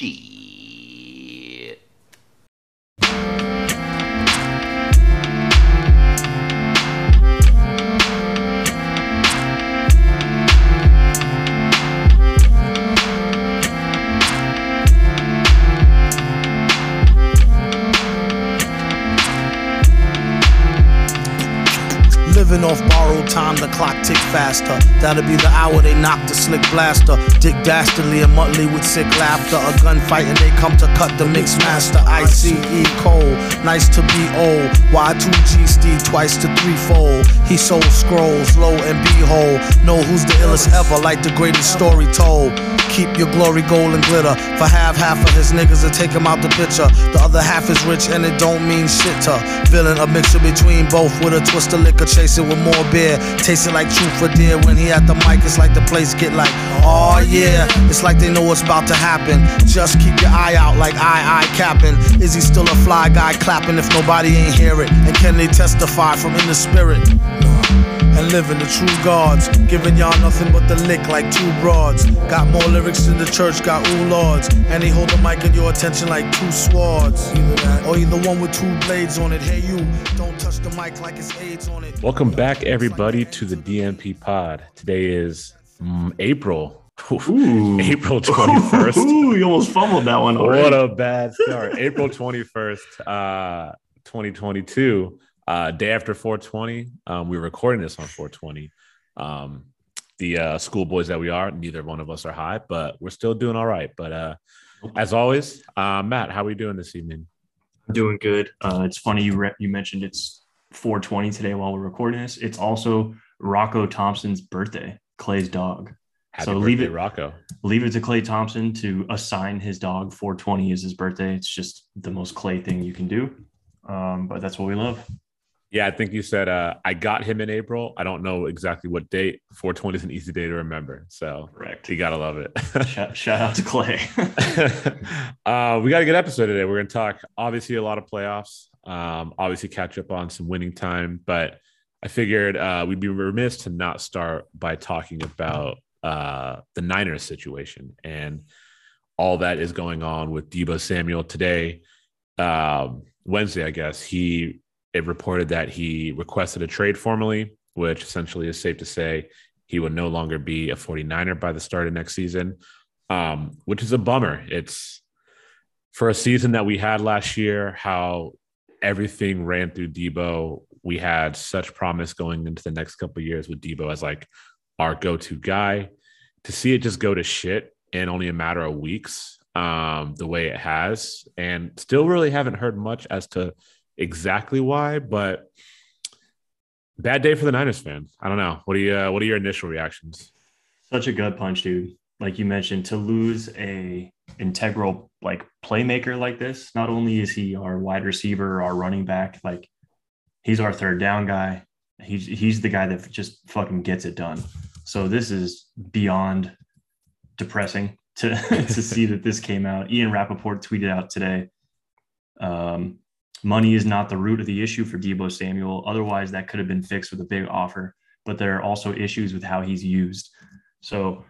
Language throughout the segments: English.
Shit. Living off borrowed time, the clock tick faster. That'll be the hour they knock the slick blaster. Dick Dastardly and Muttley with sick laughter. A gunfight and they come to cut the mix master. ICE Cole, nice to be old. Y2G Steve twice to threefold. He sold scrolls, low and behold. Know who's the illest ever, like the greatest story told. Keep your glory gold and glitter. For half, half of his niggas to take him out the picture. The other half is rich and it don't mean shit to. Villain, a mixture between both with a twist of liquor, chasing with more beer. Tasting like truth for dear. When he at the mic, it's like the place get like, oh yeah. It's like they know what's about to happen. Just keep your eye out like I, I capping. Is he still a fly guy clapping if nobody ain't hear it? And can they testify from in the spirit? and living the true gods. Giving y'all nothing but the lick like two broads. Got more lyrics than the church, got ooh lords. And they hold the mic in your attention like two swords. Or either one with two blades on it. Hey, you, don't touch the mic like it's AIDS on it. Welcome back, everybody, to the DNP pod. Today is mm, April. Ooh. April 21st. Ooh, you almost fumbled that one. what already. a bad start. April 21st, uh, 2022. Uh, day after 420. Um, we were recording this on 420. Um, the uh, schoolboys that we are, neither one of us are high, but we're still doing all right. But uh, as always, uh, Matt, how are we doing this evening? Doing good. Uh, it's funny you re- you mentioned it's 420 today while we're recording this. It's also Rocco Thompson's birthday, Klay's dog. Happy So birthday, leave it- Rocco. Leave it to Klay Thompson to assign his dog 420 is his birthday. It's just the most Clay thing you can do. Um, but that's what we love. Yeah, I think you said uh, I got him in April. I don't know exactly what date. 420 is an easy day to remember. So Correct. you got to love it. shout, shout out to Klay. uh, we got a good episode today. We're going to talk, obviously, a lot of playoffs, um, obviously, catch up on some winning time. But I figured uh, we'd be remiss to not start by talking about uh, the Niners situation and all that is going on with Deebo Samuel today. Um, Wednesday, I guess, he it reported that he requested a trade formally, which essentially is safe to say he would no longer be a 49er by the start of next season, um, which is a bummer. It's for a season that we had last year, how everything ran through Deebo. We had such promise going into the next couple years with Deebo as like our go-to guy. To see it just go to shit in only a matter of weeks, um, the way it has, and still really haven't heard much as to exactly why, but bad day for the Niners fans. I don't know. What are you? Uh, what are your initial reactions? Such a gut punch, dude. Like you mentioned, to lose a integral like playmaker like this, not only is he our wide receiver, our running back, like he's our third down guy. He's he's the guy that just fucking gets it done. So this is beyond depressing to to see that this came out. Ian Rapoport tweeted out today. Um, money is not the root of the issue for Deebo Samuel. Otherwise, that could have been fixed with a big offer. But there are also issues with how he's used. So,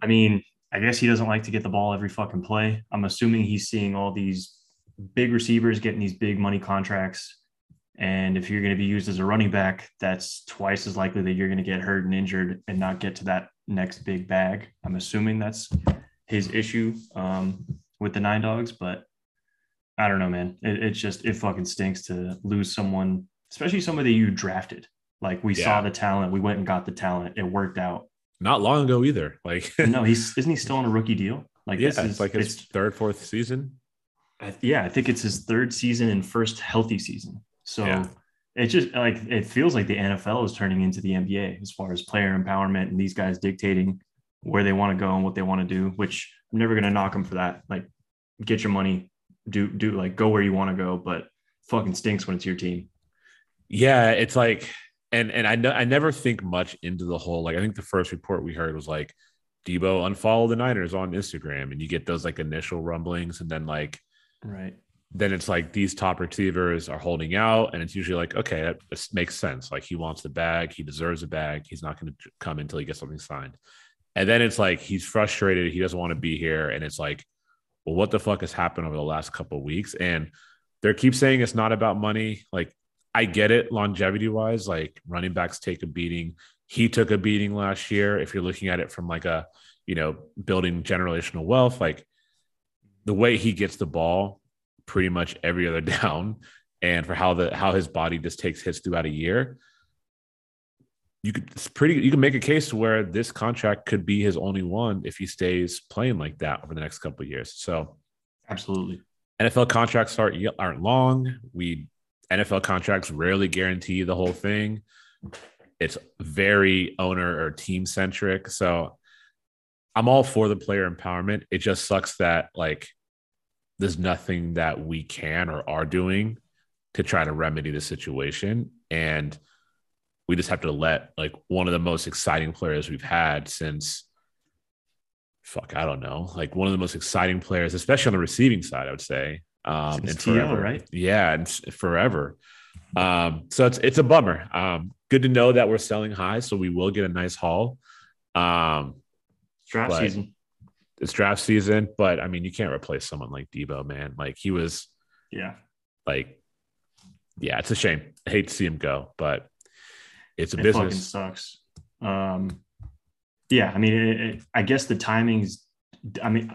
I mean, I guess he doesn't like to get the ball every fucking play. I'm assuming he's seeing all these big receivers getting these big money contracts. And if you're going to be used as a running back, that's twice as likely that you're going to get hurt and injured and not get to that next big bag. I'm assuming that's his issue um, with the nine dogs, but I don't know, man. It, it's just, it fucking stinks to lose someone, especially somebody you drafted. Like we Yeah. saw the talent, we went and got the talent. It worked out. Not long ago either. Like no, he's isn't he still on a rookie deal? Like yeah, this it's is like his third, fourth season. I- yeah, I think it's his third season and first healthy season. So Yeah. it just like it feels like the NFL is turning into the NBA as far as player empowerment and these guys dictating where they want to go and what they want to do. Which I'm never gonna knock them for that. Like, get your money, do do like go where you want to go, but fucking stinks when it's your team. Yeah, it's like, and and I know I never think much into the whole. Like, I think the first report we heard was like, Deebo unfollow the Niners on Instagram, and you get those like initial rumblings, and then like Right. then it's like these top receivers are holding out, and it's usually like, okay, that this makes sense. Like he wants the bag, he deserves a bag. He's not going to come until he gets something signed. And then it's like he's frustrated, he doesn't want to be here, and it's like, well, what the fuck has happened over the last couple weeks? And they keep saying it's not about money. Like, I get it longevity wise, like running backs take a beating. He took a beating last year. If you're looking at it from like a, you know, building generational wealth, like the way he gets the ball pretty much every other down and for how the how his body just takes hits throughout a year you could it's pretty you can make a case where this contract could be his only one if he stays playing like that over the next couple of years. So absolutely. Nfl contracts aren't aren't long. We nfl contracts rarely guarantee the whole thing. It's very owner or team centric. So i'm all for the player empowerment. It just sucks that like there's nothing that we can or are doing to try to remedy the situation. And we just have to let like one of the most exciting players we've had since fuck, I don't know, like one of the most exciting players, especially on the receiving side, I would say. Um, and forever, right? Yeah, and forever. Um, so it's it's a bummer. Um, good to know that we're selling high, so we will get a nice haul. Um, draft season. It's draft season, but I mean, you can't replace someone like Deebo, man. Like he was, yeah, like, yeah, it's a shame. I hate to see him go, but it's a it business. Fucking sucks. Um, yeah, I mean, it, it, I guess the timing's. I mean,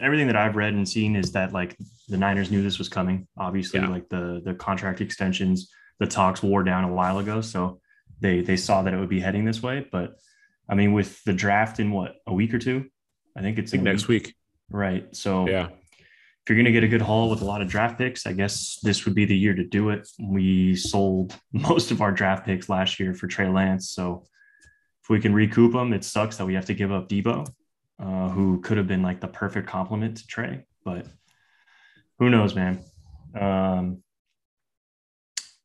everything that I've read and seen is that like the Niners knew this was coming. Obviously, yeah. like the the contract extensions, the talks wore down a while ago, so they they saw that it would be heading this way. But I mean, with the draft in what a week or two, I think it's I think next week. week. Right. So yeah, if you're going to get a good haul with a lot of draft picks, I guess this would be the year to do it. We sold most of our draft picks last year for Trey Lance. So if we can recoup them, it sucks that we have to give up Deebo, uh, who could have been like the perfect complement to Trey. But who knows, man? Um,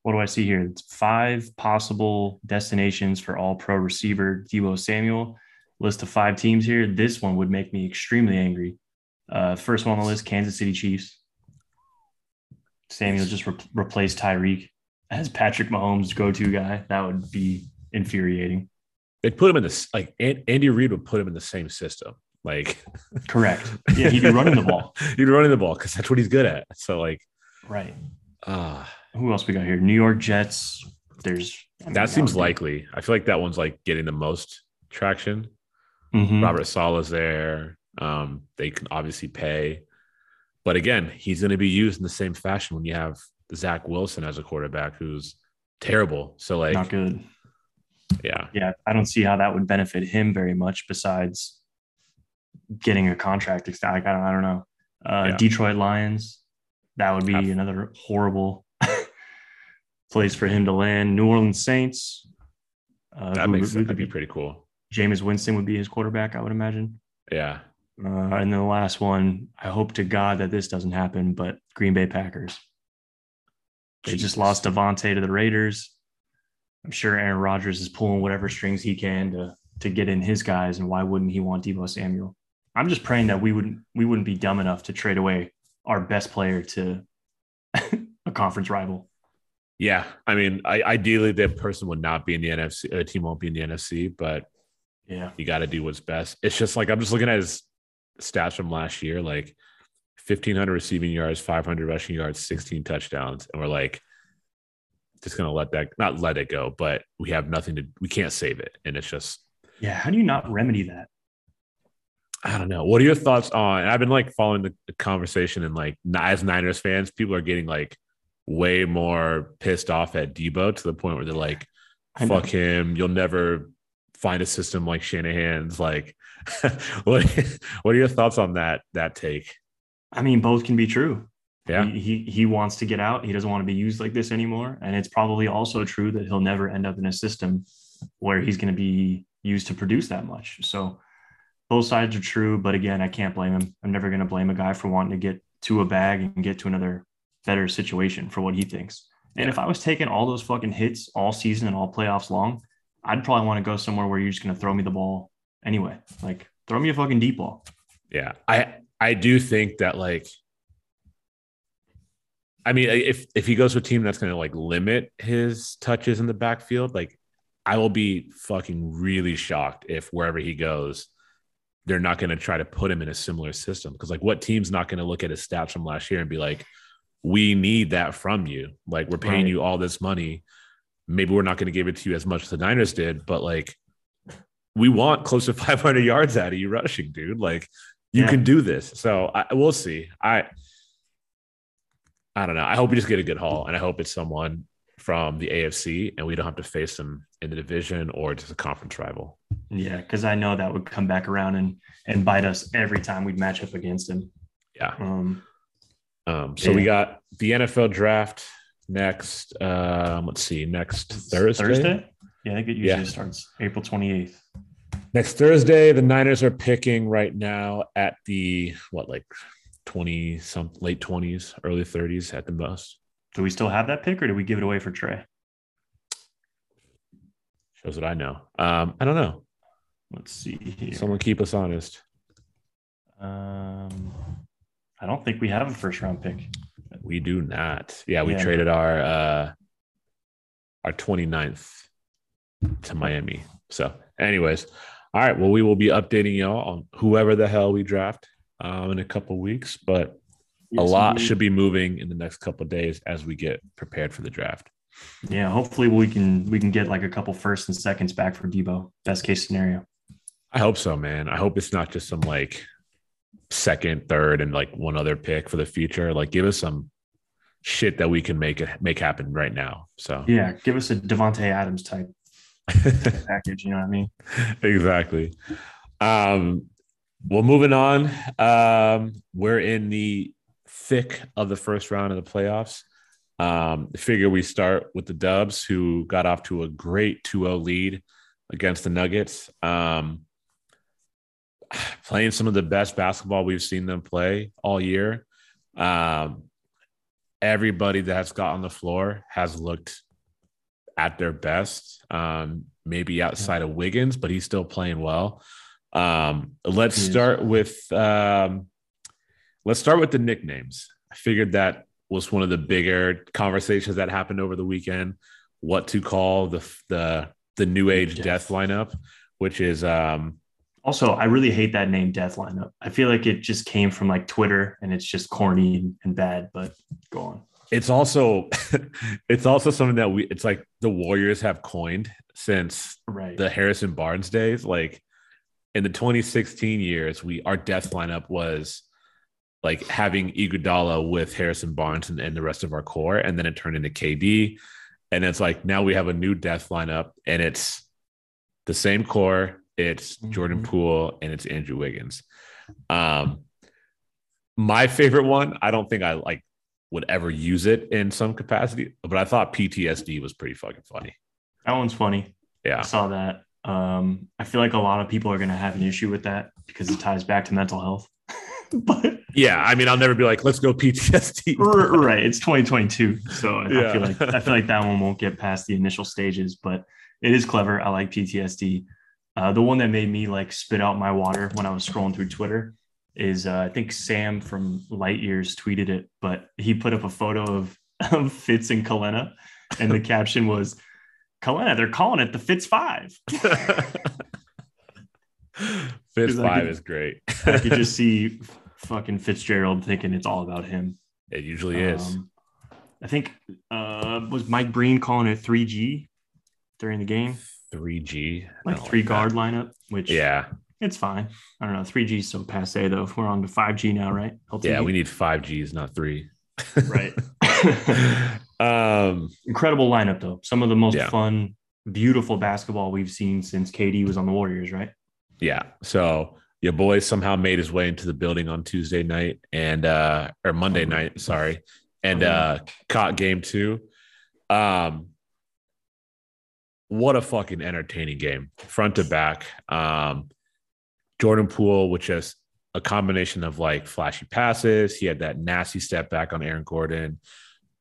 what do I see here? It's five possible destinations for all pro receiver Deebo Samuel. List of five teams here. This one would make me extremely angry. Uh, first one on the list, Kansas City Chiefs. Samuel just re- replaced Tyreek as Patrick Mahomes' go-to guy. That would be infuriating. They'd put him in this like Andy Reid would put him in the same system. Like correct. Yeah, he'd be running the ball. he'd be running the ball because that's what he's good at. So like right. Uh who else we got here? New York Jets. There's I mean, that seems likely. I feel like that one's like getting the most traction. Mm-hmm. Robert Saleh's there. Um, they can obviously pay, but again, he's going to be used in the same fashion when you have Zach Wilson as a quarterback who's terrible. So like, not good. Yeah, yeah. I don't see how that would benefit him very much. Besides getting a contract, like I don't, I don't know. Uh, yeah. Detroit Lions, that would be another horrible place for him to land. New Orleans Saints. Uh, that makes sense. That'd be pretty cool. Jameis Winston would be his quarterback, I would imagine. Yeah. Uh, and then the last one, I hope to God that this doesn't happen, but Green Bay Packers. They just lost Davante to the Raiders. I'm sure Aaron Rodgers is pulling whatever strings he can to to get in his guys, and why wouldn't he want Deebo Samuel? I'm just praying that we wouldn't we wouldn't be dumb enough to trade away our best player to a conference rival. Yeah, I mean, I, ideally that person would not be in the NFC. A team won't be in the NFC, but yeah, you got to do what's best. It's just like I'm just looking at his stats from last year, like 1500 receiving yards, 500 rushing yards, 16 touchdowns, and we're like just gonna let that not let it go, but we have nothing to we can't save it, and it's just yeah. How do you not remedy that? I don't know. What are your thoughts on? I've been like following the, the conversation, and like as Niners fans, people are getting like way more pissed off at Deebo to the point where they're like, "Fuck him! You'll never find a system like Shanahan's. Like, what what are your thoughts on that that take? I mean, both can be true. Yeah, he, he he wants to get out. He doesn't want to be used like this anymore, and it's probably also true that he'll never end up in a system where he's going to be used to produce that much. So both sides are true, but again, I can't blame him. I'm never going to blame a guy for wanting to get to a bag and get to another better situation for what he thinks. And yeah. if I was taking all those fucking hits all season and all playoffs long, I'd probably want to go somewhere where you're just going to throw me the ball anyway. Like throw me a fucking deep ball. Yeah. I I do think that like I mean if if he goes to a team that's going to like limit his touches in the backfield, like I will be fucking really shocked if wherever he goes they're not going to try to put him in a similar system because like what team's not going to look at his stats from last year and be like we need that from you like we're paying Right. you all this money maybe we're not going to give it to you as much as the niners did but like we want close to 500 yards out of you rushing dude. Like you Yeah. can do this. So I, we'll see. I i don't know. I hope we just get a good haul and i hope it's someone from the afc and we don't have to face them in the division or just a conference rival. Yeah, because I know that would come back around and and bite us every time we'd match up against him. yeah. Um, Um, so we got the NFL draft next. Um, let's see, next Thursday. Yeah, I think it usually Yeah. starts April 28th. Next Thursday, the Niners are picking right now at the what, like twenty some late twenties, early thirties at the most. Do we still have that pick or do we give it away for Trey? Shows what I know. Um, I don't know. Let's see here. Someone keep us honest. Um, I don't think we have a first round pick. We do not. Yeah, we Yeah. traded our uh our 29th to Miami. So, anyways, all right. Well, we will be updating y'all on whoever the hell we draft um, in a couple weeks, but a lot should be moving in the next couple days as we get prepared for the draft. Yeah, hopefully we can we can get like a couple first and seconds back for Deebo. Best case scenario. I hope so, man. I hope it's not just some like second, third, and like one other pick for the future. Like, give us some shit that we can make it make happen right now. So, Yeah, give us a Davante Adams type package. You know what I mean? exactly. Um, well, moving on. Um, we're in the thick of the first round of the playoffs. Um, figure we start with the Dubs, who got off to a great 2-0 lead against the Nuggets. Um, playing some of the best basketball we've seen them play all year. Um, everybody that's got on the floor has looked at their best. Um, maybe outside of Wiggins, but he's still playing well. Um, let's start with um, let's start with the nicknames. I figured that was one of the bigger conversations that happened over the weekend. What to call the the the new age Death. death lineup, which is um, Also, I really hate that name Death Lineup. I feel like it just came from like Twitter and it's just corny and, bad, but go on. it's also it's also something that we it's like the Warriors have coined since Right. the Harrison Barnes days. Like in the 2016 years, we our death lineup was like having Iguodala with Harrison Barnes and, and the rest of our core, and then it turned into KD. And it's like now we have a new death lineup, and it's the same core. It's Jordan Mhm. Poole and it's Andrew Wiggins. Um, my favorite one, I don't think I like would ever use it in some capacity, but I thought PTSD was pretty fucking funny. that one's funny. Yeah. I saw that. Um, I feel like a lot of people are going to have an issue with that because it ties back to mental health. but Yeah, I mean, I'll never be like, let's go PTSD. Right, it's 2022, so I feel like I feel like that one won't get past the initial stages, but it is clever. I like PTSD. Uh, the one that made me like spit out my water when I was scrolling through Twitter is uh, I think Sam from Light Years tweeted it, but he put up a photo of, of Fitz and Kalena, and the caption was Kalena, they're calling it the Fitz Five. Fitz five could- is great. I could just see fucking Fitzgerald thinking it's all about him. it usually is. Um, I think uh, was Mike Breen calling it 3G during the game, 3G. I like three that. guard lineup, which Yeah. it's fine. I don't know. 3G is so passe though. If we're on to 5G now, right? Yeah, we need five Gs, not three. right. um, Incredible lineup though. Some of the most Yeah. fun, beautiful basketball we've seen since KD was on the Warriors, right? yeah. So your boy somehow made his way into the building on Tuesday night and uh or Monday night, sorry, and uh caught game two. Um what a fucking entertaining game, front to back. Um Jordan Poole, which is a combination of like flashy passes. He had that nasty step back on Aaron Gordon.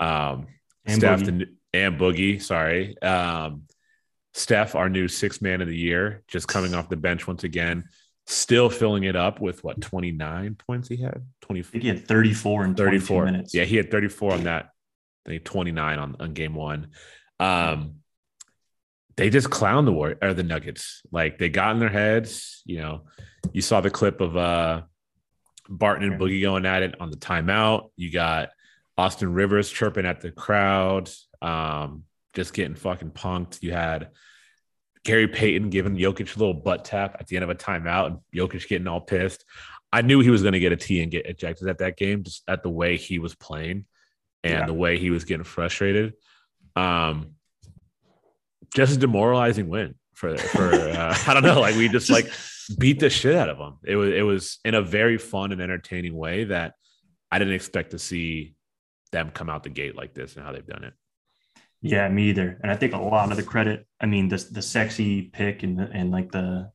Um And Steph Boogie. the and Boogie, sorry. Um, Steph, our new six man of the year, just coming off the bench once again, still filling it up with what 29 points he had 20, he had 34 in 34 34 minutes. Yeah, he had 34 on that. I think 29 on, on game one. Um, they just clown the war or the Nuggets. Like they got in their heads. You know, you saw the clip of uh Barton and Boogie going at it on the timeout. You got Austin Rivers chirping at the crowd, um, just getting fucking punked. You had Gary Payton giving Jokic a little butt tap at the end of a timeout, and Jokic getting all pissed. I knew he was going to get a T and get ejected at that game, just at the way he was playing and Yeah. the way he was getting frustrated. Um, just a demoralizing win for for uh, I don't know, like we just, like beat the shit out of them. It was it was in a very fun and entertaining way that I didn't expect to see them come out the gate like this and how they've done it. Yeah, me either. And I think a lot of the credit, I mean, the the sexy pick and and like the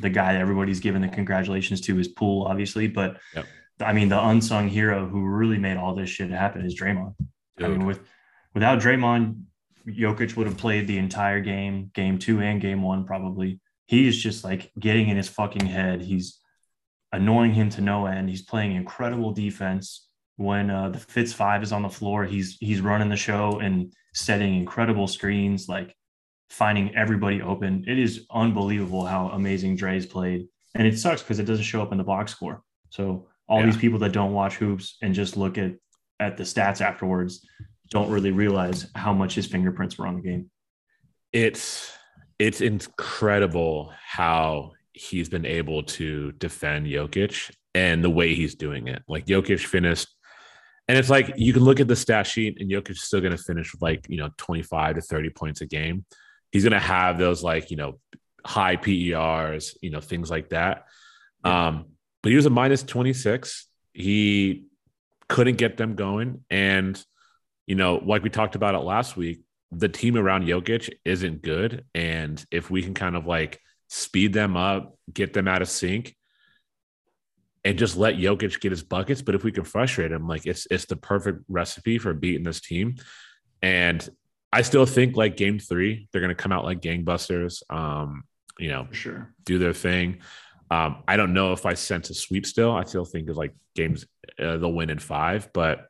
the guy that everybody's giving the congratulations to is Poole, obviously. But Yep. I mean, the unsung hero who really made all this shit happen is Draymond. I mean, with without Draymond, Jokic would have played the entire game, game two and game one, probably. He is just like getting in his fucking head. He's annoying him to no end. He's playing incredible defense. When uh, the Fitz five is on the floor, he's he's running the show and setting incredible screens, like finding everybody open. It is unbelievable how amazing Dre's played, and it sucks because it doesn't show up in the box score. So all Yeah. these people that don't watch hoops and just look at at the stats afterwards don't really realize how much his fingerprints were on the game. it's it's incredible how he's been able to defend Jokic and the way he's doing it. Like Jokic finished, and it's like you can look at the stat sheet, and Jokic is still going to finish with like you know twenty five to thirty points a game. He's going to have those like you know high PERs, you know things like that. Um, but he was a minus twenty six. He couldn't get them going, and you know, like we talked about it last week, the team around Jokic isn't good. And if we can kind of like speed them up, get them out of sync, and just let Jokic get his buckets, but if we can frustrate him, like it's it's the perfect recipe for beating this team. And I still think like game three, they're gonna come out like gangbusters. Um, you know, For sure. do their thing. Um, I don't know if I sense a sweep still. I still think of like games uh, they'll win in five, but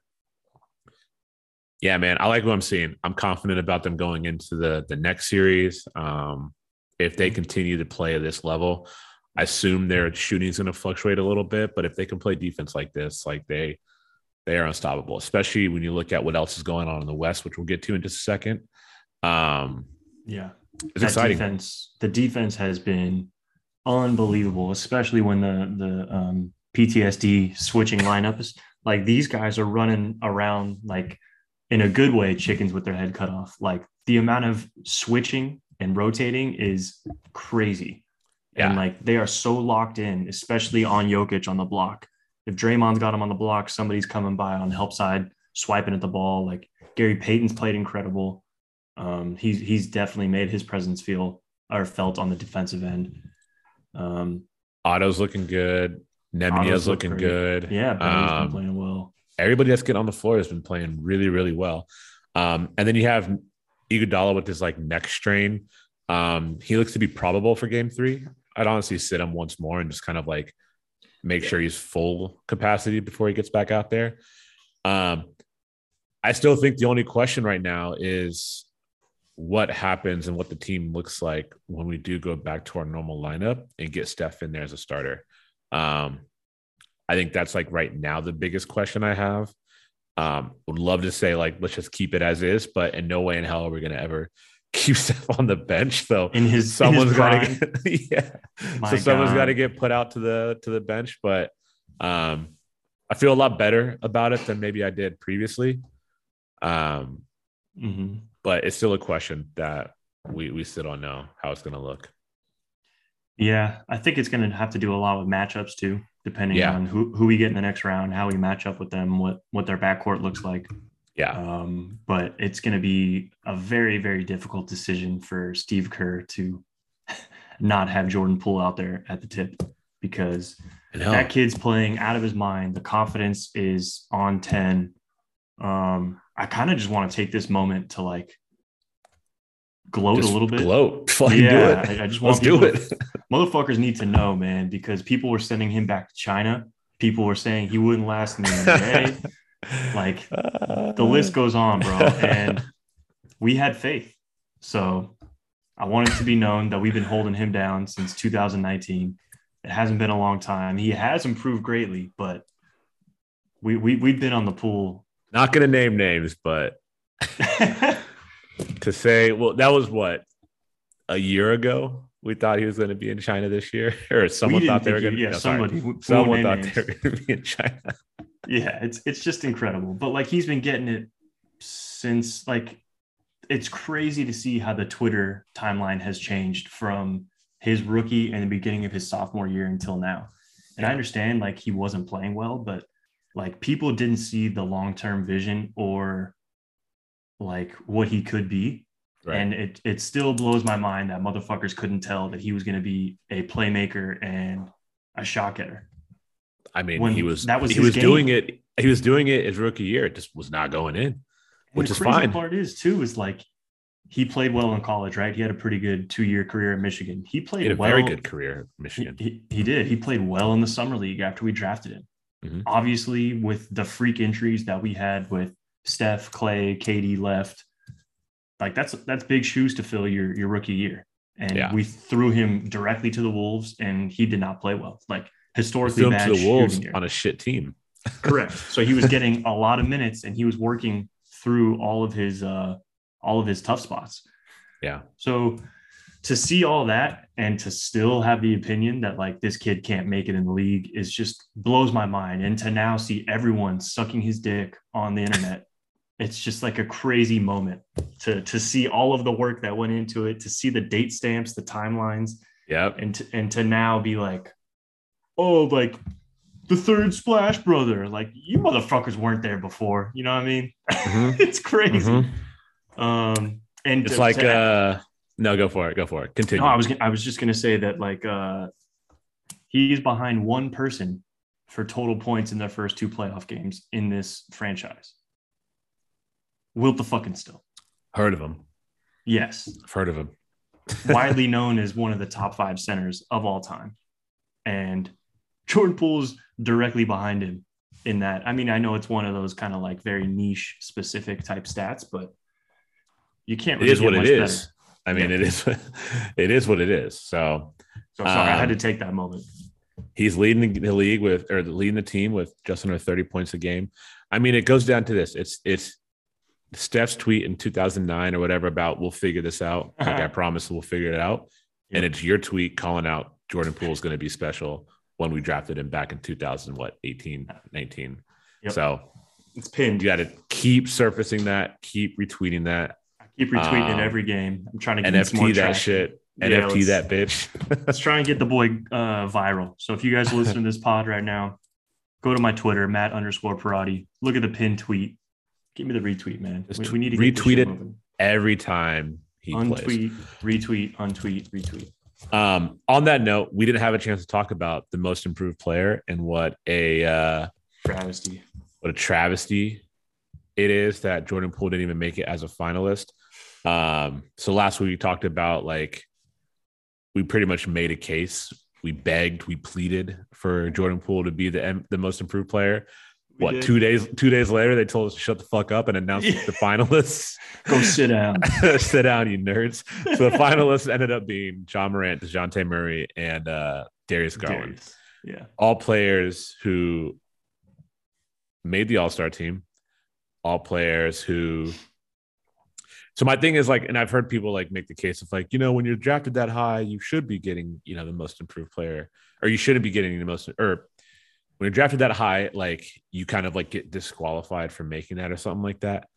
yeah, man, I like what I'm seeing. I'm confident about them going into the the next series. Um, if they continue to play at this level, I assume their shooting is going to fluctuate a little bit, but if they can play defense like this, like they they are unstoppable. Especially when you look at what else is going on in the West, which we'll get to in just a second. Um, Yeah. it's that exciting. defense the defense has been unbelievable especially when the the um, ptsd switching lineups like these guys are running around like in a good way chickens with their head cut off like the amount of switching and rotating is crazy and like they are so locked in especially on Jokic on the block if Draymond's got him on the block somebody's coming by on the help side swiping at the ball like Gary Payton's played incredible um, he's he's definitely made his presence feel or felt on the defensive end. Um, Otto's looking good. Look looking great. good. yeah, Benny's Um, been playing well. Everybody that's getting on the floor has been playing really, really well. Um, and then you have Iguodala with his like neck strain. Um, he looks to be probable for game three. I'd honestly sit him once more and just kind of like make sure he's full capacity before he gets back out there. Um, I still think the only question right now is what happens and what the team looks like when we do go back to our normal lineup and get Steph in there as a starter. Um, I think that's like right now the biggest question I have. Um, would love to say like let's just keep it as is, but in no way in hell are we gonna ever keep Steph on the bench. So In his someone's got to get yeah. My so someone's God. got to get put out to the to the bench. But um, I feel a lot better about it than maybe I did previously. Um, but it's still a question that we we still don't know how it's gonna look. Yeah, I think it's going to have to do a lot with matchups too, depending Yeah. on who, who we get in the next round, how we match up with them, what what their backcourt looks like. Yeah, Um, but it's going to be a very very difficult decision for Steve Kerr to not have Jordan Poole out there at the tip because that kid's playing out of his mind. The confidence is on 10. Um, I kind of just want to take this moment to like gloat Just a little bit. Gloat. Fucking Yeah, do it. I- I just want Let's do it. Motherfuckers need to know, man, because people were sending him back to China. People were saying he wouldn't last in the NBA. Like, uh, the list goes on, bro. And we had faith. So I want it to be known that we've been holding him down since 2019. It hasn't been a long time. He has improved greatly, but we, we we've been on the pool. Not going to name names, but to say, well, that was what a year ago. We thought he was going to be in China this year, or someone thought they were going to. Yeah, no, somebody. Someone thought names. they were going to be in China. yeah, it's it's just incredible. But like he's been getting it since like it's crazy to see how the Twitter timeline has changed from his rookie and the beginning of his sophomore year until now. And I understand like he wasn't playing well, but like people didn't see the long-term vision or like what he could be. Right. And it it still blows my mind that motherfuckers couldn't tell that he was going to be a playmaker and a shot getter. I mean, when he was that was he was game. doing it. He was doing it his rookie year. It just was not going in, which is fine. Part is too is like he played well in college, right? He had a pretty good two year career at Michigan. He played he a well, very good career at Michigan. He, he, he, did. He played well in the summer league after we drafted him. Mm-hmm. Obviously, with the freak injuries that we had with Steph, Klay, KD left, like that's that's big shoes to fill your your rookie year. And yeah. we threw him directly to the Wolves, and he did not play well. Like historically bad to the Wolves on a shit team. Correct. So he was getting a lot of minutes, and he was working through all of his uh, all of his tough spots. Yeah. So to see all that and to still have the opinion that like this kid can't make it in the league is just blows my mind. And to now see everyone sucking his dick on the internet, it's just like a crazy moment to to see all of the work that went into it, to see the date stamps, the timelines. Yeah. And to, and to now be like, oh, like the third splash brother. Like you motherfuckers weren't there before. You know what I mean? Mm-hmm. it's crazy. Mm-hmm. Um, and it's to, like to, uh no, go for it. Go for it. Continue. No, I was I was just gonna say that like uh he's behind one person for total points in their first two playoff games in this franchise. Wilt the fucking Stilt. Heard of him. Yes. I've heard of him. Widely known as one of the top five centers of all time. And Jordan Poole's directly behind him in that. I mean, I know it's one of those kind of like very niche specific type stats, but you can't really it is what it is. Better. I mean, yeah. it is it is what it is. So, so sorry, um, I had to um, take that moment. He's leading the league with or leading the team with just under 30 points a game. I mean, it goes down to this. It's it's Steph's tweet in 2009 or whatever about we'll figure this out. Like I promise we'll figure it out. Yep. And it's your tweet calling out Jordan Poole is going to be special when we drafted him back in 2000, what, 18, 19. Yep. So it's pinned. You got to keep surfacing that, keep retweeting that. I keep retweeting um, every game. I'm trying to get NFT that shit. Yeah, NFT that bitch. let's try and get the boy uh, viral. So if you guys listen to this pod right now, go to my Twitter, Matt underscore Parati. Look at the pin tweet. Give me the retweet, man. We, we, need to retweet it moving. every time he untweet, plays. retweet, untweet, retweet. Um, on that note, we didn't have a chance to talk about the most improved player and what a uh, travesty, what a travesty it is that Jordan Poole didn't even make it as a finalist. Um, so last week we talked about like we pretty much made a case. We begged, we pleaded for Jordan Poole to be the the most improved player what did. two days two days later they told us to shut the fuck up and announce yeah. the finalists go sit down sit down you nerds so the finalists ended up being Ja Morant DeJounte Murray and uh, Darius Garland Darius. yeah all players who made the all-star team all players who so my thing is like and I've heard people like make the case of like you know when you're drafted that high you should be getting you know the most improved player or you shouldn't be getting the most or when you're drafted that high, like you kind of like get disqualified from making that or something like that.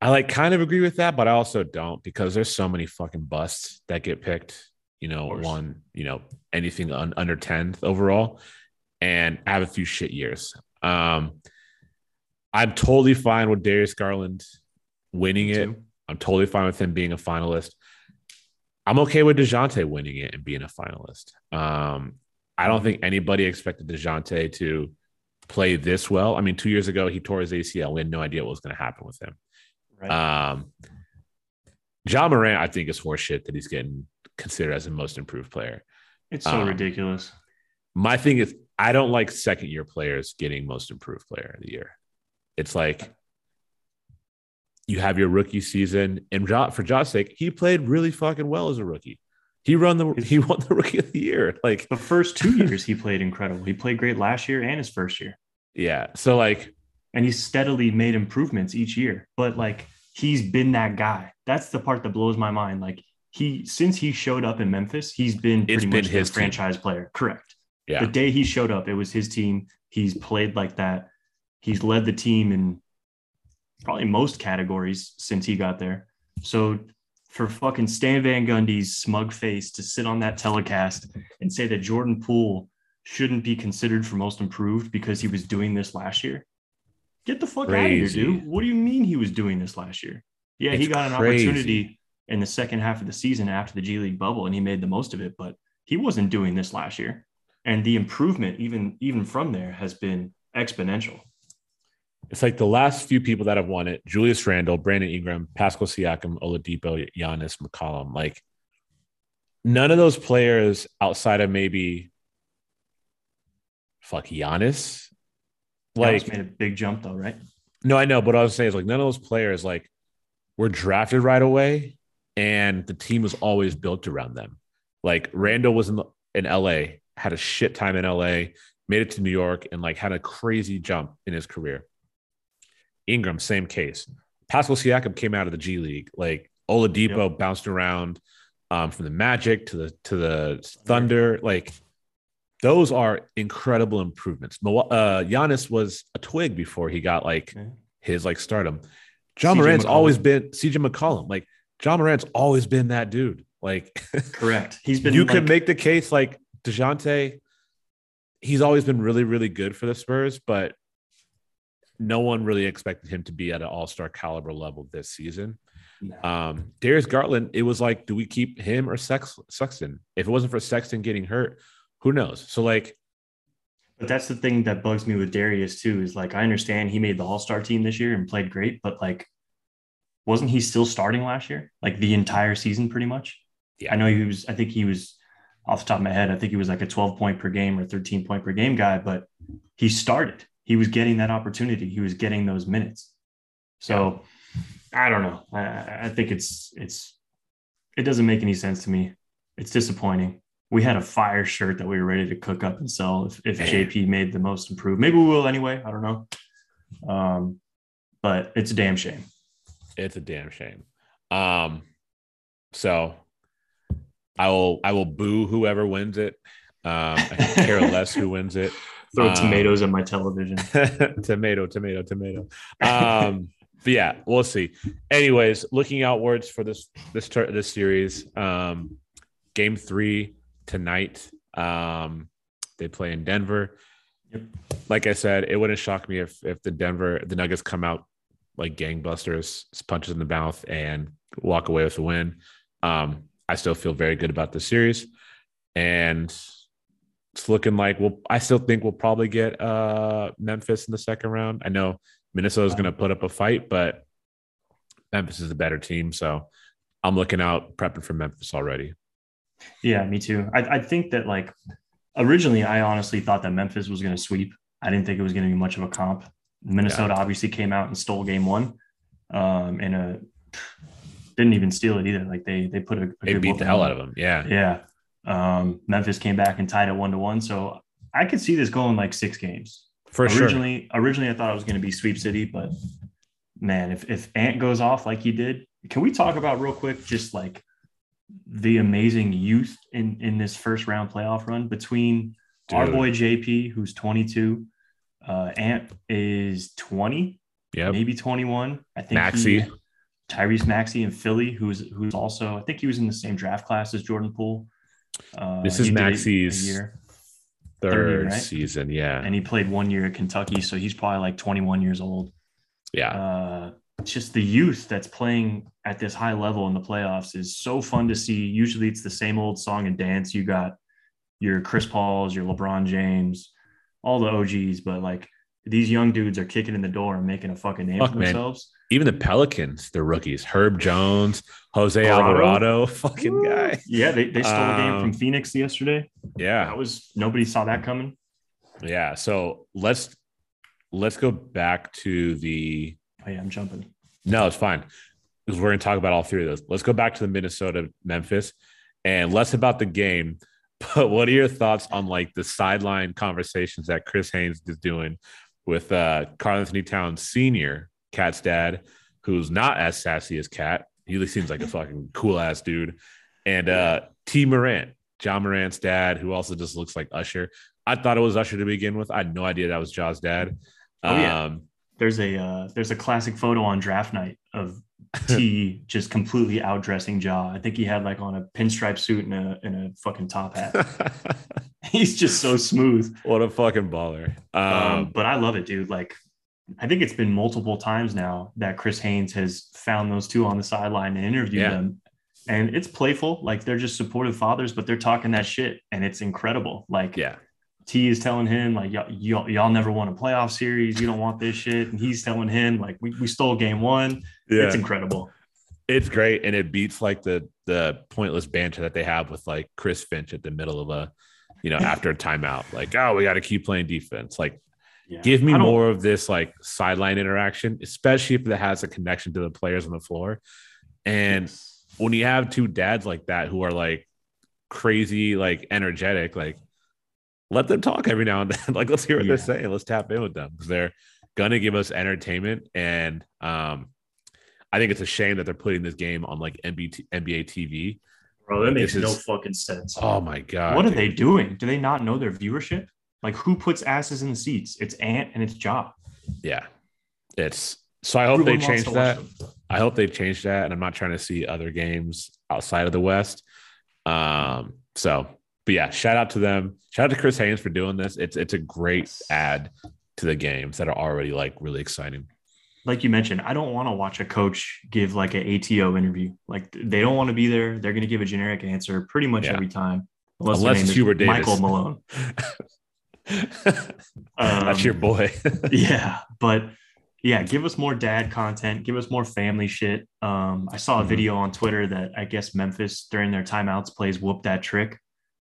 I like kind of agree with that, but I also don't because there's so many fucking busts that get picked. You know, one, you know, anything un- under 10th overall, and I have a few shit years. Um, I'm totally fine with Darius Garland winning it. I'm totally fine with him being a finalist. I'm okay with DeJounte winning it and being a finalist. Um, I don't think anybody expected DeJounte to play this well. I mean, two years ago, he tore his ACL. We had no idea what was going to happen with him. Right. Um, Ja Morant, I think, is horseshit that he's getting considered as the most improved player. It's so um, ridiculous. My thing is, I don't like second year players getting most improved player of the year. It's like you have your rookie season, and for Josh's sake, he played really fucking well as a rookie. He run the he won the rookie of the year. Like the first two years, he played incredible. He played great last year and his first year. Yeah. So like, and he steadily made improvements each year. But like, he's been that guy. That's the part that blows my mind. Like he since he showed up in Memphis, he's been pretty been much his franchise player. Correct. Yeah. The day he showed up, it was his team. He's played like that. He's led the team in probably most categories since he got there. So for fucking Stan Van Gundy's smug face to sit on that telecast and say that Jordan Poole shouldn't be considered for most improved because he was doing this last year. Get the fuck Crazy. out of here, dude. What do you mean he was doing this last year? Yeah, it's he got an crazy. opportunity in the second half of the season after the G League bubble and he made the most of it, but he wasn't doing this last year. And the improvement even even from there has been exponential. It's like the last few people that have won it: Julius Randle, Brandon Ingram, Pascal Siakam, Oladipo, Giannis, McCollum. Like none of those players outside of maybe fuck Giannis. Like Giannis made a big jump though, right? No, I know, but I was saying is like none of those players like were drafted right away, and the team was always built around them. Like Randle was in in LA, had a shit time in LA, made it to New York, and like had a crazy jump in his career. Ingram, same case. Pascal Siakam came out of the G League. Like Oladipo yep. bounced around um, from the Magic to the to the Thunder. Like those are incredible improvements. Uh, Giannis was a twig before he got like his like stardom. Ja Morant's McCollum. always been CJ McCollum. Like Ja Morant's always been that dude. Like correct. He's been. You like, could make the case like Dejounte. He's always been really really good for the Spurs, but no one really expected him to be at an All Star caliber level this season. No. Um, Darius Garland, it was like, do we keep him or Sex- Sexton? If it wasn't for Sexton getting hurt, who knows? So like, but that's the thing that bugs me with Darius too. Is like I understand he made the All Star team this year and played great, but like, wasn't he still starting last year? Like the entire season, pretty much. Yeah, I know he was. I think he was off the top of my head. I think he was like a 12 point per game or 13 point per game guy, but he started. He was getting that opportunity. He was getting those minutes. So I don't know. I, I think it's it's it doesn't make any sense to me. It's disappointing we had a fire shirt that we were ready to cook up and sell if, if JP made the most improved. Maybe we will anyway. I don't know. Um, but it's a damn shame. It's a damn shame. Um, so I will I will boo whoever wins it. Um, I care less who wins it. Throw um, tomatoes at my television. tomato, tomato, tomato. Um, but yeah, we'll see. Anyways, looking outwards for this this this series, um, game three tonight. Um, they play in Denver. Yep. Like I said, it wouldn't shock me if if the Denver the Nuggets come out like gangbusters, punches in the mouth, and walk away with a win. Um, I still feel very good about the series, and it's looking like we'll. I still think we'll probably get uh, Memphis in the second round. I know Minnesota is going to put up a fight, but Memphis is a better team, so I'm looking out, prepping for Memphis already. Yeah, me too. I, I think that like originally, I honestly thought that Memphis was going to sweep. I didn't think it was going to be much of a comp. Minnesota yeah. obviously came out and stole game one, um, and a didn't even steal it either. Like they they put a, a they beat the hell out of them. Yeah, yeah. Um, Memphis came back and tied it one to one. So I could see this going like six games. For originally, sure. Originally, I thought it was going to be sweep city, but man, if if Ant goes off like he did, can we talk about real quick just like the amazing youth in in this first round playoff run between Dude. our boy JP, who's 22, uh, Ant is 20, yeah, maybe 21. I think he, Tyrese Maxey in Philly, who's who's also I think he was in the same draft class as Jordan Poole. Uh, this is year. third, third right? season, yeah, and he played one year at Kentucky, so he's probably like 21 years old. Yeah. Uh, just the youth that's playing at this high level in the playoffs is so fun to see. Usually it's the same old song and dance. You got your Chris Pauls, your LeBron James, all the OGs, but like these young dudes are kicking in the door and making a fucking name Fuck, for themselves. Man. Even the Pelicans, they're rookies. Herb Jones, Jose Alvarado, Alvarado fucking guy. Yeah, they, they stole um, a game from um, Phoenix yesterday. Yeah. That was nobody saw that coming. Yeah. So let's let's go back to the Oh yeah, I'm jumping. No, it's fine because we're going to talk about all three of those. Let's go back to the Minnesota Memphis and less about the game. But what are your thoughts on like the sideline conversations that Chris Haynes is doing with uh Karl-Anthony Towns Sr., Cat's dad, who's not as sassy as Cat. He seems like a fucking cool ass dude. And uh Tee Morant, Ja Morant's dad, who also just looks like Usher. I thought it was Usher to begin with. I had no idea that was Ja's dad. Oh, yeah. Um, there's a uh, there's a classic photo on draft night of Tee just completely outdressing Ja. I think he had like on a pinstripe suit and a and a fucking top hat. He's just so smooth. What a fucking baller. Um, um, but I love it, dude. Like I think it's been multiple times now that Chris Haynes has found those two on the sideline and interviewed yeah. them. And it's playful, like they're just supportive fathers, but they're talking that shit, and it's incredible. Like, yeah, Tee is telling him like y'all, y'all, y'all never won a playoff series. You don't want this shit. And he's telling him like we, we stole game one. Yeah. It's incredible. It's great. And it beats like the the pointless banter that they have with like Chris Finch at the middle of a, you know, after a timeout. Like, oh, we got to keep playing defense. Like, yeah. give me more of this like sideline interaction, especially if it has a connection to the players on the floor. And yes. when you have two dads like that who are like crazy, like energetic, like let them talk every now and then. like, let's hear what yeah. they're saying. Let's tap in with them because they're gonna give us entertainment. And um, I think it's a shame that they're putting this game on like NBA, NBA TV. Bro, that makes no fucking sense. Oh my god! What dude. are they doing? Do they not know their viewership? Like, who puts asses in the seats? It's Ant and it's Job. Yeah, it's so. I hope Everyone they change that. I hope they change that. And I'm not trying to see other games outside of the West. Um, so but yeah, shout out to them. Shout out to Chris Haynes for doing this. It's it's a great add to the games that are already like really exciting. Like you mentioned, I don't want to watch a coach give like an ATO interview. Like they don't want to be there. They're going to give a generic answer pretty much yeah. every time, unless, unless Hubert Davis. Michael Malone. um, That's your boy. yeah, but yeah, give us more dad content. Give us more family shit. Um, I saw a mm-hmm. video on Twitter that I guess Memphis during their timeouts plays "Whoop That Trick,"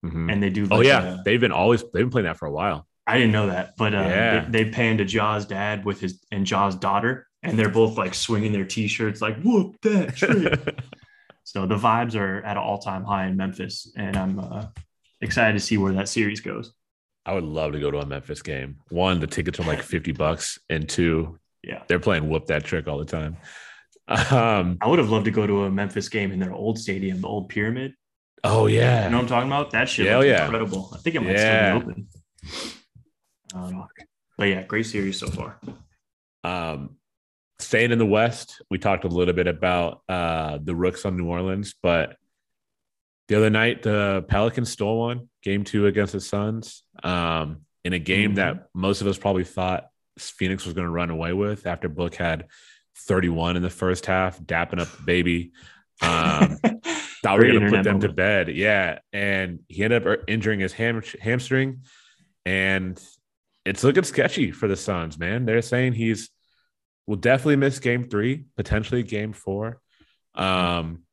mm-hmm. and they do. Oh, like oh yeah, a, they've been always they've been playing that for a while. I didn't know that, but uh, yeah. they, they panned to Ja's dad with his and Ja's daughter, and they're both like swinging their t-shirts, like "Whoop that trick." so the vibes are at an all-time high in Memphis, and I'm uh, excited to see where that series goes. I would love to go to a Memphis game. One, the tickets are like fifty bucks, and two, yeah, they're playing "Whoop That Trick" all the time. Um, I would have loved to go to a Memphis game in their old stadium, the old Pyramid. Oh yeah, you know what I'm talking about? That shit yeah, yeah. incredible. I think it might yeah. still be open. Um, but yeah, great series so far. Um, staying in the West, we talked a little bit about uh, the Rooks on New Orleans, but the other night the Pelicans stole one, game two against the Suns, um, in a game mm-hmm. that most of us probably thought Phoenix was going to run away with after Book had 31 in the first half, dapping up the baby. Um, thought we were going to put them moment. to bed. Yeah. And he ended up injuring his ham- hamstring. And it's looking sketchy for the Suns, man. They're saying he's will definitely miss game three, potentially game four. Um,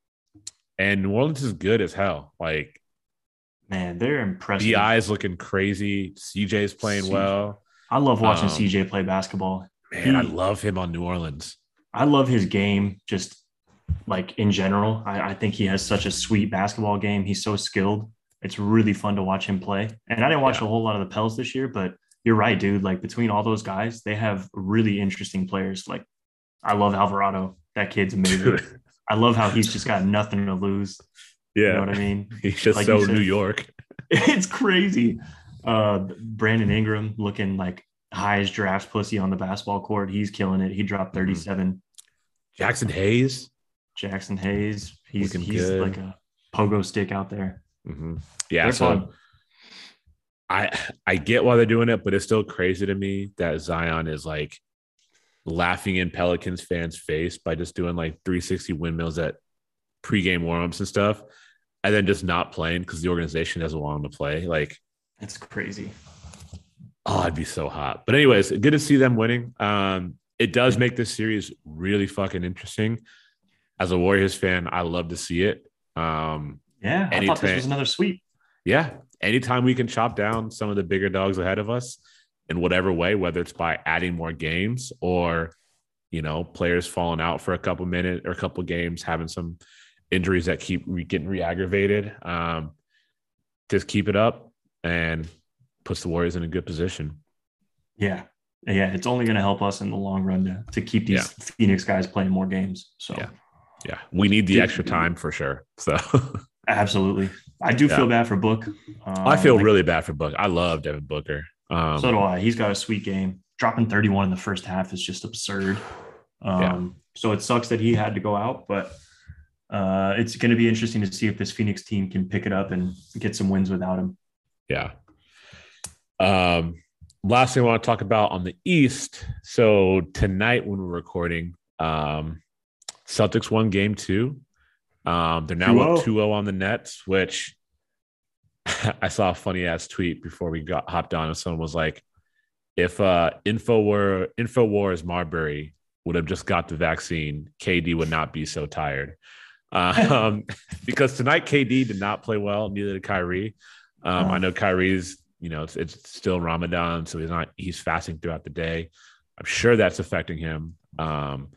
and New Orleans is good as hell. Like, man, they're impressive. The eyes looking crazy. CJ's playing CJ. well. I love watching um, CJ play basketball. Man, he, I love him on New Orleans. I love his game. Just like in general. I, I, think he has such a sweet basketball game. He's so skilled. It's really fun to watch him play. And I didn't watch yeah. a whole lot of the Pels this year, but you're right, dude. Like between all those guys, they have really interesting players. Like I love Alvarado. That kid's amazing. I love how he's just got nothing to lose. Yeah. You know what I mean? He's just like so said, New York. It's crazy. Uh, Brandon Ingram looking like highest draft pussy on the basketball court. He's killing it. He dropped mm-hmm. 37. Jaxson Hayes. Jaxson Hayes. He's Looking he's good. like a pogo stick out there. Mm-hmm. Yeah, they're so fun. I I get why they're doing it, but it's still crazy to me that Zion is like laughing in Pelicans fans' face by just doing like 360 windmills at pregame warmups and stuff, and then just not playing because the organization doesn't want him to play. Like that's crazy. Oh, I'd be so hot. But anyways, good to see them winning. Um, it does make this series really fucking interesting as a Warriors fan, I love to see it. Um, yeah, I thought this was another sweep. Yeah, anytime we can chop down some of the bigger dogs ahead of us in whatever way, whether it's by adding more games or you know, players falling out for a couple minutes or a couple games, having some injuries that keep re- getting re-aggravated. Um, just keep it up and puts the Warriors in a good position. Yeah. Yeah. It's only going to help us in the long run to, to keep these Yeah. Phoenix guys playing more games. So Yeah. Yeah, we need the extra time for sure. So absolutely. I do Yeah. feel bad for Book. Um, I feel like, really bad for Book. I love Devin Booker. Um, So do I. He's got a sweet game. Dropping 31 in the first half is just absurd. Um, Yeah. So it sucks that he had to go out, but uh, it's going to be interesting to see if this Phoenix team can pick it up and get some wins without him. Yeah. Um, last thing I want to talk about on the East. So tonight when we're recording, um, Celtics won game two. Um, they're now up 2-0. 2-0 on the Nets, which I saw a funny ass tweet before we got hopped on, and someone was like, if uh Infowar Infowars Marbury would have just got the vaccine, KD would not be so tired. Um, because tonight KD did not play well, neither did Kyrie. Um, Oh. I know Kyrie's, you know, it's, it's still Ramadan, so he's not he's fasting throughout the day. I'm sure that's affecting him. Um,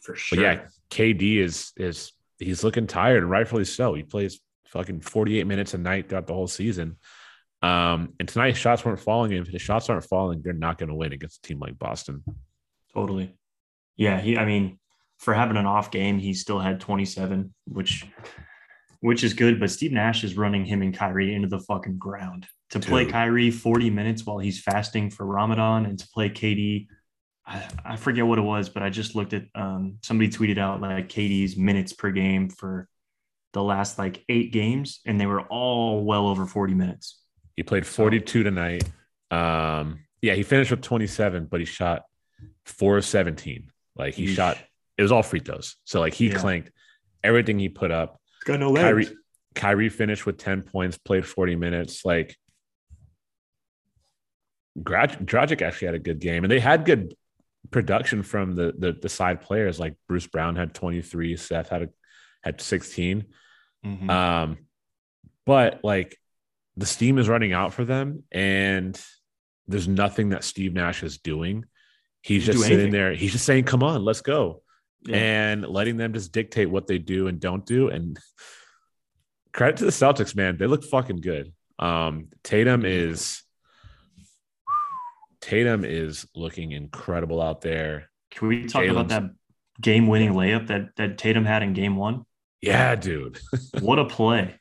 For but yeah, KD is is he's looking tired and rightfully so. He plays fucking 48 minutes a night throughout the whole season. Um, and tonight shots weren't falling. And if the shots aren't falling, they're not going to win against a team like Boston. Totally. Yeah, he I mean, for having an off game, he still had 27, which which is good, but Steve Nash is running him and Kyrie into the fucking ground. To play Dude. Kyrie 40 minutes while he's fasting for Ramadan and to play KD I, I forget what it was, but I just looked at um, somebody tweeted out like KD's minutes per game for the last like eight games, and they were all well over 40 minutes. He played 42 tonight. Um, yeah, he finished with 27, but he shot four of 17. Like he Yeesh. shot, it was all free throws. So like he Yeah. clanked everything he put up. It's got no Kyrie, Kyrie finished with 10 points, played 40 minutes. Like Dragic actually had a good game, and they had good production from the, the the side players. Like Bruce Brown had 23, Seth had a, had 16. Mhm. Um, but like the steam is running out for them, and there's nothing that Steve Nash is doing. He's just do sitting anything. there. He's just saying, "Come on, let's go." Yeah. and letting them just dictate what they do and don't do. And credit to the Celtics, man, they look fucking good. Um, Tatum is Tatum is looking incredible out there. Can we talk about that game-winning layup that that Tatum had in Game One? Yeah, dude. What a play!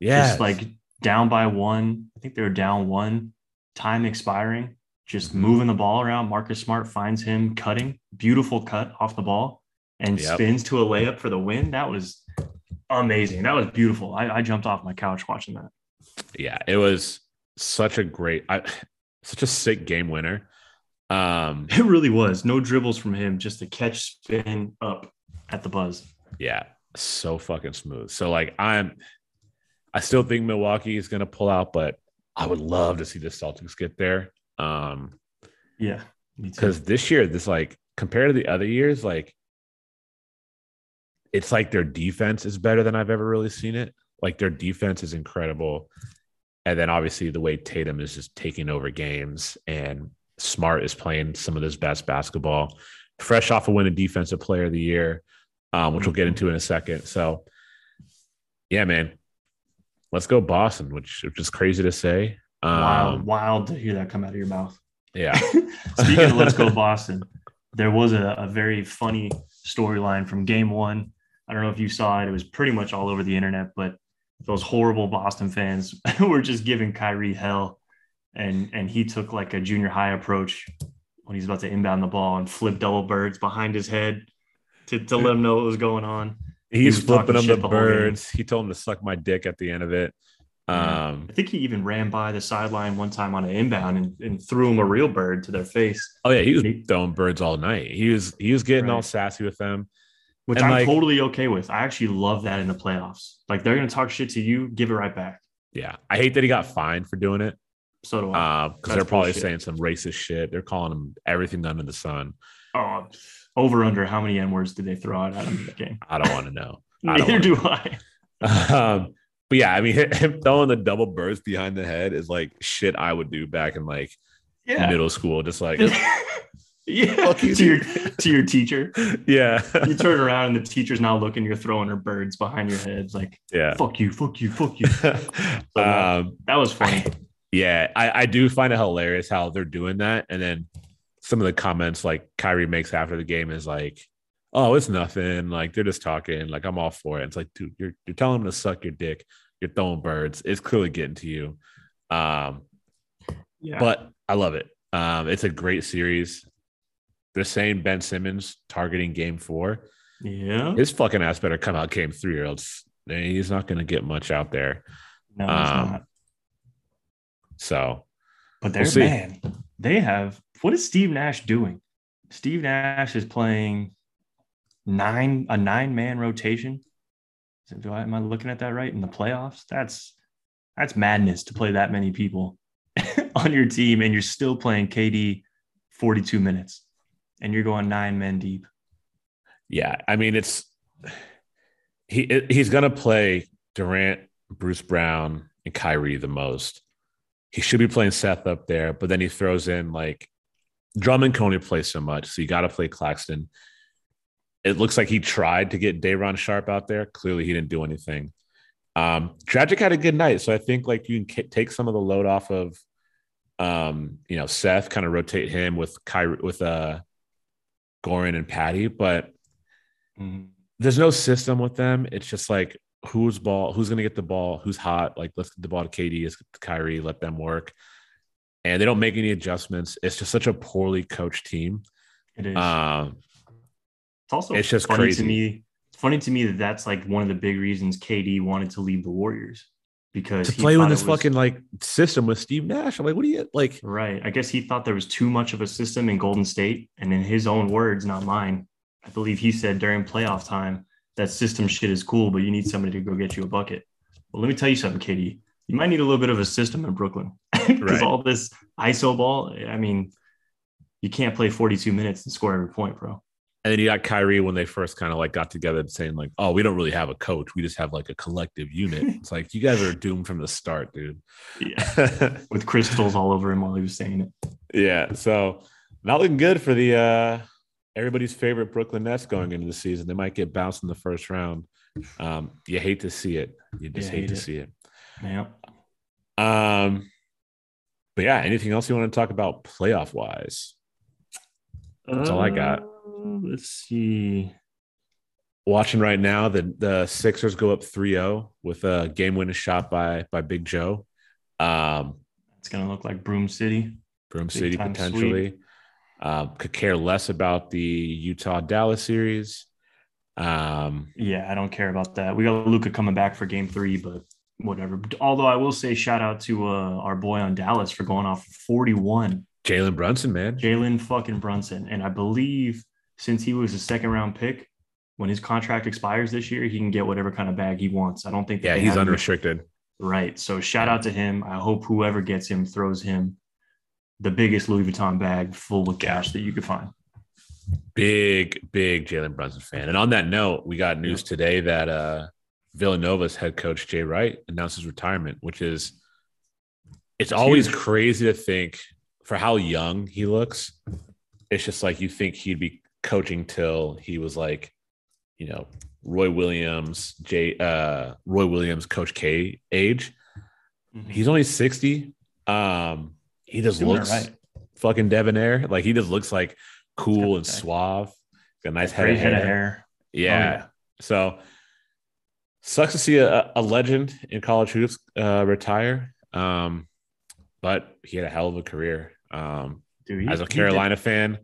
Yeah, Just like down by one. I think they were down one. Time expiring. Just Mhm. moving the ball around. Marcus Smart finds him cutting. Beautiful cut off the ball and Yep. spins to a layup for the win. That was amazing. That was beautiful. I, I jumped off my couch watching that. yeah, it was such a great, I, such a sick game winner. Um, It really was. No dribbles from him. Just a catch, spin up at the buzz. yeah, so fucking smooth. So like I'm I still think Milwaukee is gonna pull out, but I would love to see the Celtics get there. Um, Yeah. Because this year, this like compared to the other years, like it's like their defense is better than I've ever really seen it. Like their defense is incredible. And then obviously the way Tatum is just taking over games and Smart is playing some of his best basketball, fresh off a win of defensive player of the year, um, which we'll get into in a second. So yeah, man. Let's go Boston, which, which is crazy to say. Um, wild, wild to hear that come out of your mouth. Yeah. Speaking of Let's Go Boston, there was a, a very funny storyline from game one. I don't know if you saw it. It was pretty much all over the internet, but those horrible Boston fans were just giving Kyrie hell. And and he took like a junior high approach when he's about to inbound the ball and flip double birds behind his head to, to let him know what was going on. He He's was flipping him the birds. He told him to suck my dick at the end of it. Um, I think he even ran by the sideline one time on an inbound and, and threw him a real bird to their face, oh yeah, he was He- throwing birds all night. He was he was getting all sassy with them. which And, I'm like- totally okay with. I actually love that in the playoffs. Like they're going to talk shit to you, give it right back. Yeah, I hate that he got fined for doing it. So do I. Uh, because they're probably bullshit. saying some racist shit. They're calling him everything under the sun. oh, over under how many N words did they throw out at him in the game? I don't want to know. I Neither do I. um, but yeah, I mean, him throwing the double birds behind the head is like shit I would do back in like Yeah. middle school. Just like Yeah, you, to your to your teacher. Yeah. You turn around and the teacher's now looking. You're throwing her birds behind your head. Like yeah. fuck you, fuck you, fuck you. um, That was funny. yeah, I, I do find it hilarious how they're doing that. And then some of the comments like Kyrie makes after the game is like, oh, it's nothing. Like they're just talking. Like I'm all for it. It's like, dude, you're you're telling them to suck your dick. You're throwing birds. It's clearly getting to you. Um, Yeah, but I love it. Um, it's a great series. They're saying Ben Simmons targeting game four. yeah. His fucking ass better come out game three, or else he's not going to get much out there. No, um, not. So But they're we'll man, they have what is Steve Nash doing? Steve Nash is playing nine a nine man rotation. Do I am I looking at that right in the playoffs? That's that's madness to play that many people on your team and you're still playing KD 42 minutes and you're going nine men deep. yeah, I mean it's he he's going to play Durant, Bruce Brown, and Kyrie the most. He should be playing Seth up there, but then he throws in like Drummond can only play so much, so you got to play Claxton. It looks like he tried to get Day'Ron Sharpe out there. Clearly, he didn't do anything. Um, Dragic had a good night, so I think like you can take some of the load off of, um, you know, Seth, kind of rotate him with Kyrie with uh, Goran and Patty, but there's no system with them. It's just like who's ball, who's going to get the ball, who's hot. Like let's get the ball to KD, to Kyrie, let them work. And they don't make any adjustments. It's just such a poorly coached team. It is. Um, It's also It's just funny crazy. to me. It's funny to me that that's like one of the big reasons KD wanted to leave the Warriors because to he play with this was- fucking like system with Steve Nash. I'm like, what do you like? right. I guess he thought there was too much of a system in Golden State, and in his own words, not mine, I believe he said during playoff time that system shit is cool, but you need somebody to go get you a bucket. Well, let me tell you something, KD. You might need a little bit of a system in Brooklyn because Right. all this ISO ball. I mean, you can't play 42 minutes and score every point, bro. And then you got Kyrie when they first kind of like got together saying like, oh, we don't really have a coach. We just have like a collective unit. It's like you guys are doomed from the start, dude. Yeah. With crystals all over him while he was saying it. yeah. So not looking good for the uh everybody's favorite Brooklyn Nets going into the season. They might get bounced in the first round. Um, you hate to see it. You just You hate, hate to it. see it. Yeah. Um, but yeah, anything else you want to talk about playoff wise? That's all I got. Uh, Let's see. Watching right now, the the Sixers go up 3-0 with a game winning shot by by Big Joe. Um, It's gonna look like Broom City. Broom Big City potentially. Um, could care less about the Utah Dallas series. Um, Yeah, I don't care about that. We got Luka coming back for game three, but whatever. Although I will say shout out to uh, our boy on Dallas for going off 41. Jalen Brunson, man. Jalen fucking Brunson. And I believe since he was a second round pick, when his contract expires this year, he can get whatever kind of bag he wants. I don't think that Yeah, he's have him- unrestricted. Right. So shout out to him. I hope whoever gets him throws him the biggest Louis Vuitton bag full of cash that you could find. Big, big Jalen Brunson fan. And on that note, we got news today that uh Villanova's head coach Jay Wright announced his retirement, which is it's always huge. crazy to think for how young he looks. It's just like you think he'd be coaching till he was like, you know, Roy Williams, Jay uh Roy Williams, Coach K age. He's only 60. Um, he just Doing looks right. fucking debonair. Like he just looks like cool and suave. Got a nice head of head hair. of hair. Yeah. Oh, yeah. So sucks to see a, a legend in college hoops uh, retire. Um, but he had a hell of a career. Um, Dude, he- as a Carolina fan,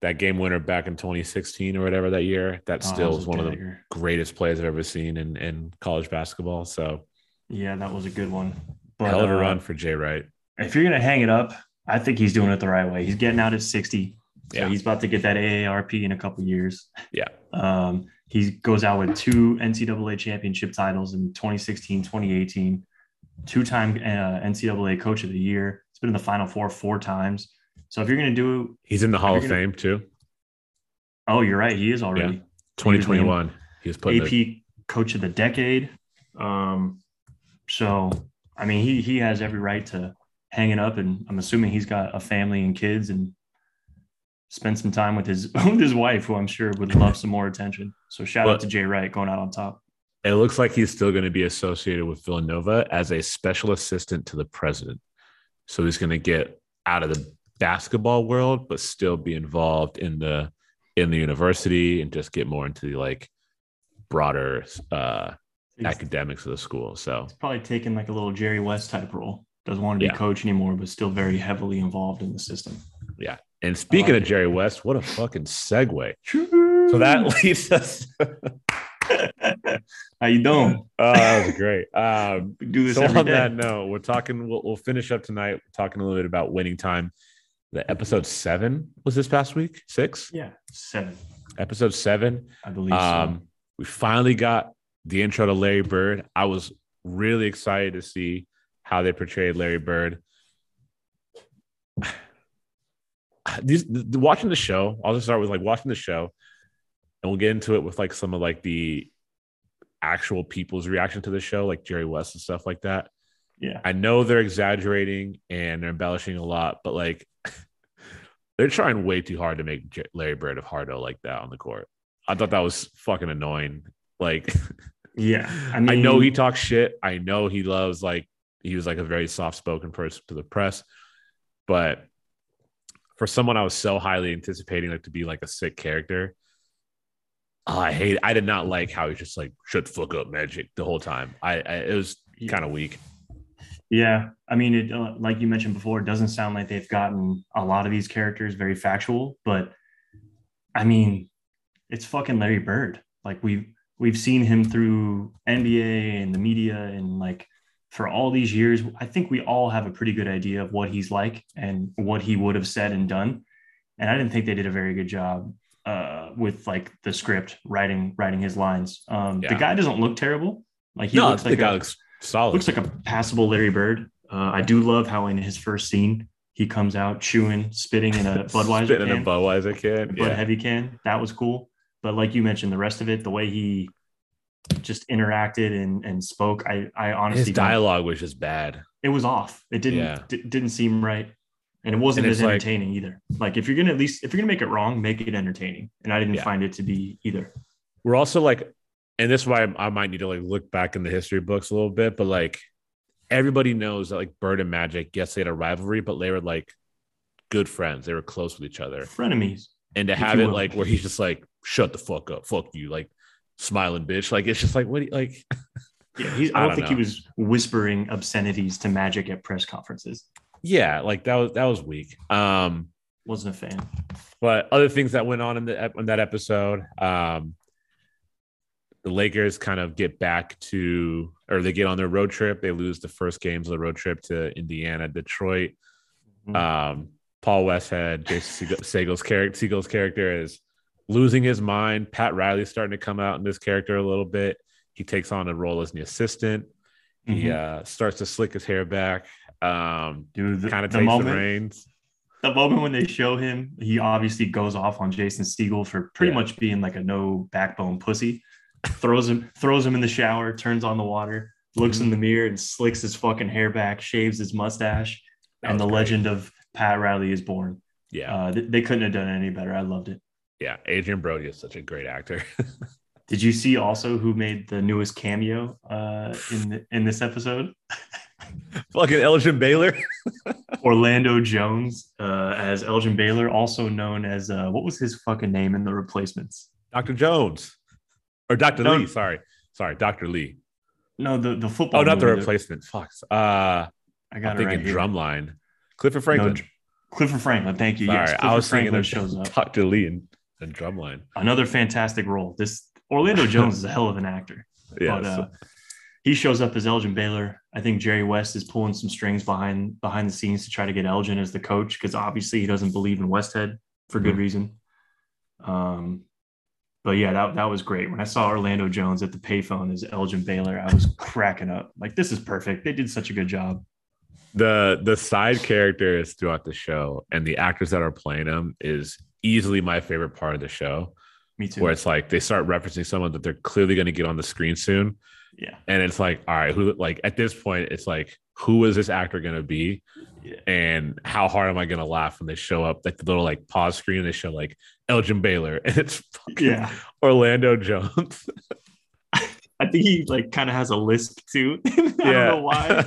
that game winner back in 2016 or whatever that year, that Oh, still is one of the greatest plays I've ever seen in, in college basketball. So Yeah, that was a good one. But hell of a uh, run for Jay Wright. if you're gonna hang it up, I think he's doing it the right way. He's getting out at 60. So Yeah. he's about to get that AARP in a couple years. Yeah. Um, he goes out with two NCAA championship titles in 2016, 2018, two time uh, NCAA coach of the year. It's been in the final four four times. So if you're going to do, He's in the Hall of gonna- Fame too. oh, you're right. He is already 2021. He was putting AP the, coach of the decade. Um, so, I mean, he, he has every right to hang it up. And I'm assuming he's got a family and kids and spend some time with his with his wife, who I'm sure would love some more attention. So shout Well- out to Jay Wright going out on top. It looks like he's still going to be associated with Villanova as a special assistant to the president. So he's going to get out of the basketball world, but still be involved in the in the university and just get more into the like broader uh, He's academics of the school. So it's probably taking like a little Jerry West type role. Doesn't want to be Yeah. coach anymore, but still very heavily involved in the system. And speaking like of it. Jerry West, what a fucking segue. So that leads us. How you doing? Oh, that was great. Um, do this so on day. that note, we're talking. We'll, we'll finish up tonight talking a little bit about winning time. The episode seven was this past week. Six yeah, seven, episode seven. I believe. so. Um, we finally got the intro to Larry Bird. I was really excited to see how they portrayed Larry Bird. These the, watching the show, I'll just start with like watching the show, and we'll get into it with like some of like the actual people's reaction to the show, like Jerry West and stuff like that. Yeah, I know they're exaggerating and they're embellishing a lot, but like they're trying way too hard to make J- Larry Bird of Hardo like that on the court. I thought that was fucking annoying. Like, yeah. I I, know he talks shit. I know he loves like he was like a very soft spoken person to the press, but for someone I was so highly anticipating like to be like a sick character, oh, I hate. I did not like how he just like shut fuck up magic the whole time. I, I it was kind of weak. Yeah, I mean, it uh, like you mentioned before, it doesn't sound like they've gotten a lot of these characters very factual, but I mean, it's fucking Larry Bird. Like we've we've seen him through NBA and the media and like for all these years, I think we all have a pretty good idea of what he's like and what he would have said and done. And I didn't think they did a very good job uh, with like the script writing writing his lines. Um, Yeah. The guy doesn't look terrible. Like he no, looks like a, looks solid. looks like a passable Larry Bird. Uh, I do love how in his first scene he comes out chewing, spitting in a Budweiser Spitting in can, a Budweiser can. Bud Heavy can. That was cool. But like you mentioned, the rest of it, the way he just interacted and and spoke, I I honestly His dialogue was just bad. it was off. It didn't Yeah. di- didn't seem right, and it wasn't And as it's like- entertaining either. Like if you're gonna at least if you're gonna make it wrong, make it entertaining. And I didn't Yeah. find it to be either. We're also like, and this is why I might need to like look back in the history books a little bit, but like everybody knows that like Bird and Magic, yes, they had a rivalry, but they were like good friends. They were close with each other. Frenemies. And to have it will. like where he's just like, shut the fuck up, fuck you, like smiling bitch. Like it's just like, what do you like? Yeah, he's. I I don't, don't think he was whispering obscenities to Magic at press conferences. yeah, like that was that was weak. Um, Wasn't a fan. But other things that went on in the in that episode, um, the Lakers kind of get back to, or they get on their road trip. They lose the first games of the road trip to Indiana, Detroit. Mhm. Um, Paul Westhead, Jason Segel- Segel's character, Segel's character is losing his mind. Pat Riley's starting to come out in this character a little bit. He takes on a role as the assistant. He Mhm. uh, starts to slick his hair back. Um, Dude, the, kind of the takes the moment, reins. the moment when they show him, he obviously goes off on Jason Segel for pretty Yeah. much being like a no backbone pussy. throws him, throws him in the shower, turns on the water, looks Mm-hmm. in the mirror and slicks his fucking hair back, shaves his mustache, That and the great. legend of Pat Riley is born. Yeah, Uh, th- they couldn't have done it any better. I loved it. Yeah. Adrien Brody is such a great actor. Did you see also who made the newest cameo uh, in the, in this episode? Fucking Elgin Baylor. Orlando Jones uh, as Elgin Baylor, also known as uh, what was his fucking name in the replacements? Dr. Jones. Or Dr. No. Lee. Sorry. Sorry. Dr. Lee. No, the the football. Oh, not the replacement. Fuck. Uh, I I'm got it thinking right. Drumline. Clifford Franklin. Dr- Clifford Franklin. Thank you. Sorry. yes, I Clifford was thinking Franklin of shows up. Dr. Lee and, and Drumline. Another fantastic role. This Orlando Jones is a hell of an actor. Yeah. But uh, he shows up as Elgin Baylor. I think Jerry West is pulling some strings behind behind the scenes to try to get Elgin as the coach because obviously he doesn't believe in Westhead for good Mhm. reason. Um, but yeah, that, that was great. When I saw Orlando Jones at the payphone as Elgin Baylor, I was cracking up. Like this is perfect. They did such a good job. the the side characters throughout the show and the actors that are playing them is easily my favorite part of the show. Me too. Where it's like they start referencing someone that they're clearly going to get on the screen soon. yeah. and it's like all right who like at this point it's like who is this actor going to be Yeah. And how hard am I gonna laugh when they show up like the little like pause screen? They show like Elgin Baylor and it's fucking Yeah. Orlando Jones. I think he like kind of has a lisp too. I don't know why.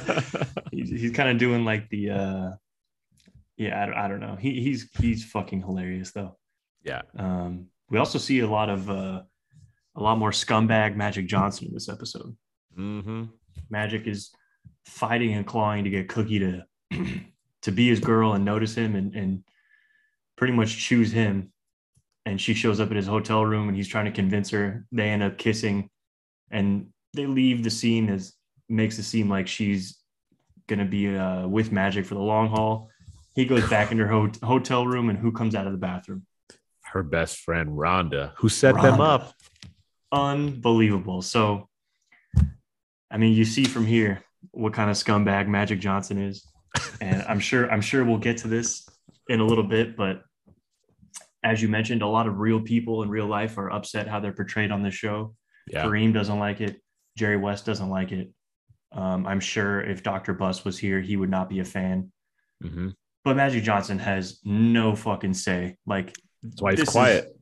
he's, he's kind of doing like the uh yeah, I don't, I don't know. He he's he's fucking hilarious though. yeah. Um we also see a lot of uh a lot more scumbag Magic Johnson in this episode. Mm-hmm. Magic is fighting and clawing to get Cookie to to be his girl and notice him and and pretty much choose him. And she shows up at his hotel room and he's trying to convince her. They end up kissing and they leave the scene as makes it seem like she's gonna be uh, with Magic for the long haul. He goes back into her ho- hotel room and who comes out of the bathroom? Her best friend Rhonda, who set them up. Unbelievable. So, I mean, you see from here what kind of scumbag Magic Johnson is, and I'm sure I'm sure we'll get to this in a little bit. But as you mentioned, a lot of real people in real life are upset how they're portrayed on this show. Yeah. Kareem doesn't like it. Jerry West doesn't like it. Um, I'm sure if Dr. Buss was here, he would not be a fan. hmm But Magic Johnson has no fucking say. Like That's why he's This is- quiet.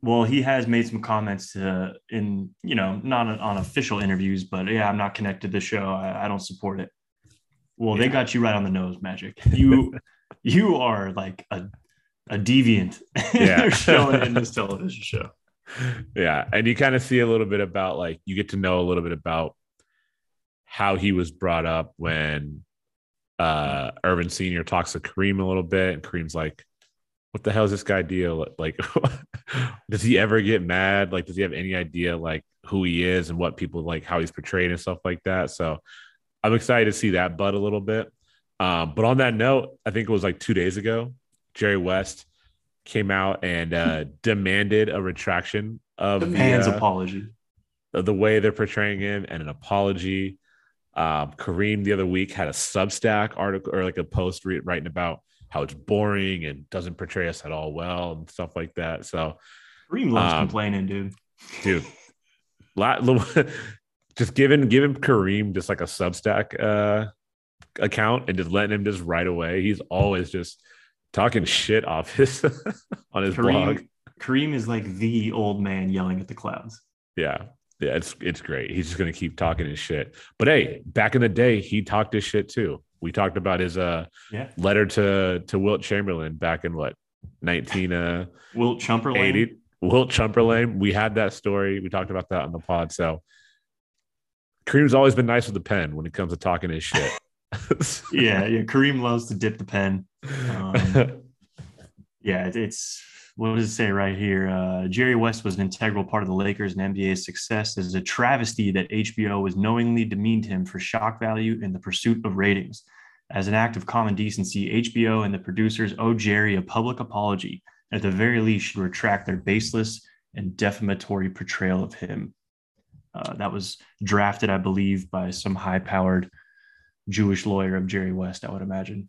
well, he has made some comments to, in you know not on, on official interviews, but yeah, I'm not connected to the show. I, I don't support it. Well, they got you right on the nose, Magic. You you are like a a deviant. Yeah. They're showing in this television show. yeah and you kind of see a little bit about like you get to know a little bit about how he was brought up when uh earvin senior talks to kareem a little bit and kareem's like what the hell is this guy deal like does he ever get mad like does he have any idea like who he is and what people like how he's portrayed and stuff like that so i'm excited to see that bud a little bit um but on that note i think it was like two days ago jerry west came out and uh, demanded a retraction of The the, man's uh, apology. of the way they're portraying him and an apology. Um, Kareem the other week had a Substack article or like a post re- writing about how it's boring and doesn't portray us at all well and stuff like that. So, Kareem loves um, complaining, dude. dude, just giving giving Kareem just like a Substack uh, account and just letting him just right away. He's always just talking shit off his on his blog. Kareem, Kareem is like the old man yelling at the clouds. Yeah. Yeah, it's it's great. He's just gonna keep talking his shit. But hey, back in the day, he talked his shit too. We talked about his uh Yeah. letter to to Wilt Chamberlain back in what 1980 Wilt Chumperland. Wilt Chamberlain. We had that story. We talked about that on the pod. So Kareem's always been nice with the pen when it comes to talking his shit. Yeah, yeah. Kareem loves to dip the pen. Um, Yeah, it- it's what does it say right here? Uh, Jerry West was an integral part of the Lakers and NBA's success. It is a travesty that HBO has knowingly demeaned him for shock value in the pursuit of ratings. As an act of common decency, HBO and the producers owe Jerry a public apology. At the very least, should retract their baseless and defamatory portrayal of him. Uh, that was drafted, I believe, by some high-powered Jewish lawyer of Jerry West. I would imagine.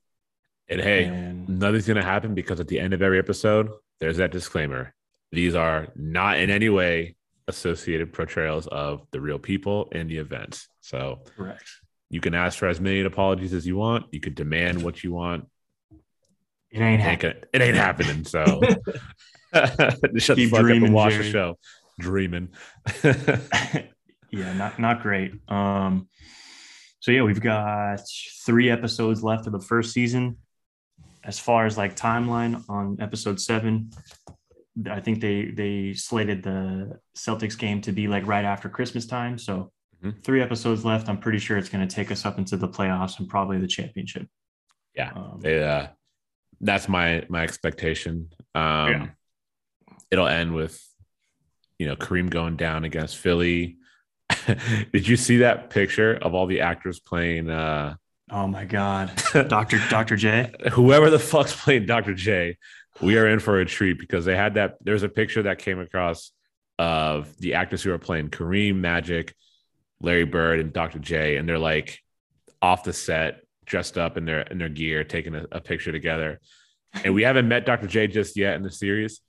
And hey, And- nothing's gonna happen because at the end of every episode, there's that disclaimer. These are not in any way associated portrayals of the real people and the events. So correct. you can ask for as many apologies as you want. You could demand what you want. It ain't happening. it ain't happening. So shut the Keep fuck up dreaming, and watch Jerry. the show. Dreaming. yeah, not not great. Um, so yeah, we've got three episodes left of the first season. As far as like timeline on episode seven, I think they they slated the Celtics game to be like right after Christmas time. So Mhm. three episodes left. I'm pretty sure it's going to take us up into the playoffs and probably the championship. Yeah. Um, yeah, that's my my expectation. Um, Yeah. It'll end with you know Kareem going down against Philly. Did you see that picture of all the actors playing uh, oh my God, Doctor Doctor J. whoever the fuck's playing Dr. J? We are in for a treat because they had that. There's a picture that came across of the actors who are playing Kareem, Magic, Larry Bird, and Dr. J, and they're like off the set, dressed up in their in their gear, taking a, a picture together. And we haven't met Dr. J just yet in the series.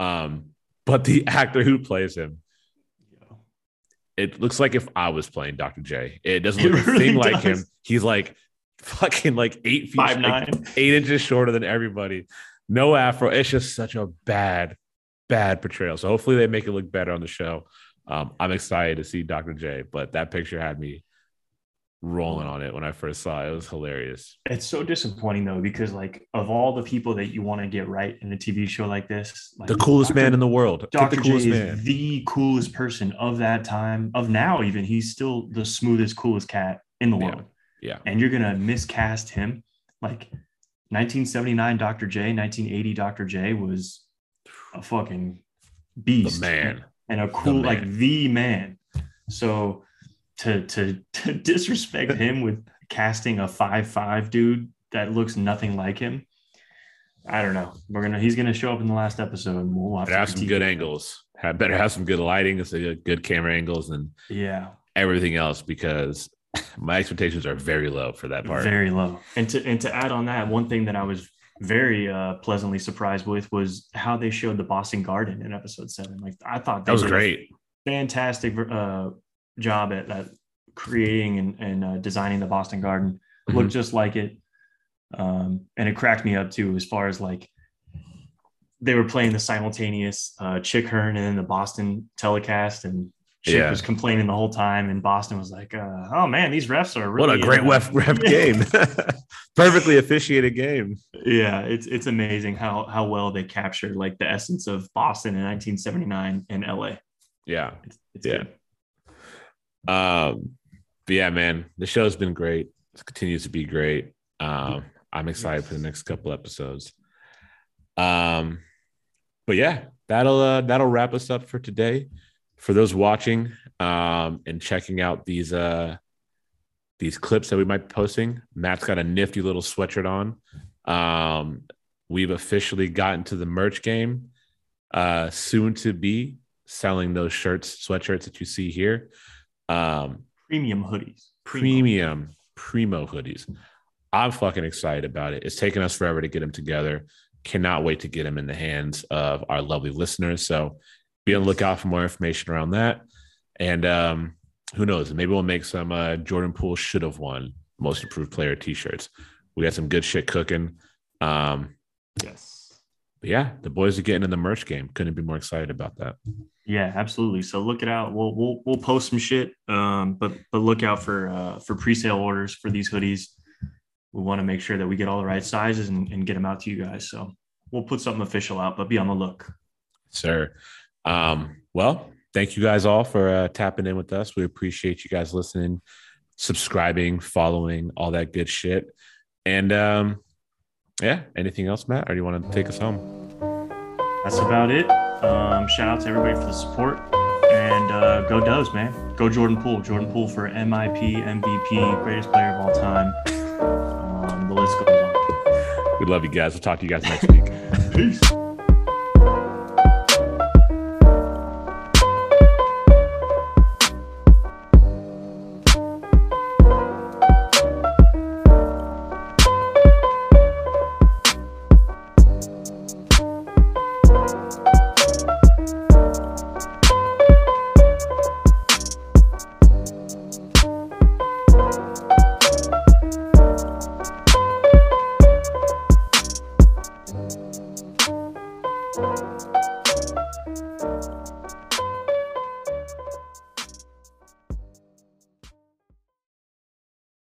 Um, but the actor who plays him, it looks like if I was playing Dr. J. It doesn't It look a really thing like him. He's like fucking like eight feet, Five like, nine. eight inches shorter than everybody. No afro. It's just such a bad, bad portrayal. So hopefully they make it look better on the show. Um, I'm excited to see Dr. J, but that picture had me rolling on it when I first saw it. It was hilarious. It's so disappointing though, because like of all the people that you want to get right in a TV show like this, like, The coolest Dr. man in the world. Dr. the J is man. the coolest person of that time, of now even. He's still the smoothest, coolest cat in the world. Yeah. And you're gonna miscast him. Like 1979 Dr. J, 1980 Dr. J was a fucking The beast. man. And a cool, like the man. So to to to disrespect him with casting a five five dude that looks nothing like him. I don't know. We're gonna he's gonna show up in the last episode and we'll have have some good it. angles. Have better have some good lighting, good camera angles and Yeah, everything else because my expectations are very low for that part. very low. And to and to add on that, one thing that I was very uh, pleasantly surprised with was how they showed the Boston Garden in episode seven. Like I thought that was great. fantastic uh, job at, at creating and, and uh, designing the Boston Garden. Mm-hmm. Looked just like it, um, and it cracked me up too. As far as like they were playing the simultaneous uh, Chick Hearn and then the Boston telecast, and Chick Yeah. was complaining the whole time, and Boston was like, uh, "Oh man, these refs are What a great ref, ref game. Perfectly officiated game. Yeah, it's it's amazing how how well they captured like the essence of Boston in 1979 in LA. Yeah. It's, it's Yeah. good. Um, but yeah, man, the show's been great. It continues to be great. Um, I'm excited for the next couple episodes. Um, but yeah, that'll uh, that'll wrap us up for today. For those watching um, and checking out these uh, these clips that we might be posting, Matt's got a nifty little sweatshirt on. Um, we've officially gotten to the merch game. Uh, soon to be selling those shirts, sweatshirts that you see here. Um, Premium hoodies. premium primo hoodies. I'm fucking excited about it. It's taken us forever to get them together. Cannot wait to get them in the hands of our lovely listeners. So be on the lookout for more information around that. And um, who knows? Maybe we'll make some uh, Jordan Poole should have won most improved player t-shirts. We got some good shit cooking. Um, Yes. But yeah, the boys are getting in the merch game. Couldn't be more excited about that. Yeah, absolutely. So look it out. We'll we'll we'll post some shit. Um, but but look out for uh for pre-sale orders for these hoodies. We want to make sure that we get all the right sizes and, and get them out to you guys. So we'll put something official out, but be on the look. sir. Um, well, thank you guys all for uh, tapping in with us. We appreciate you guys listening, subscribing, following, all that good shit. And um, yeah, anything else, Matt? Or do you want to take us home? That's about it. Um, shout out to everybody for the support. And uh, go Dubs, man. Go Jordan Poole. Jordan Poole for MIP, MVP, greatest player of all time. Um, the list goes on. We love you guys. We'll talk to you guys next week. Peace.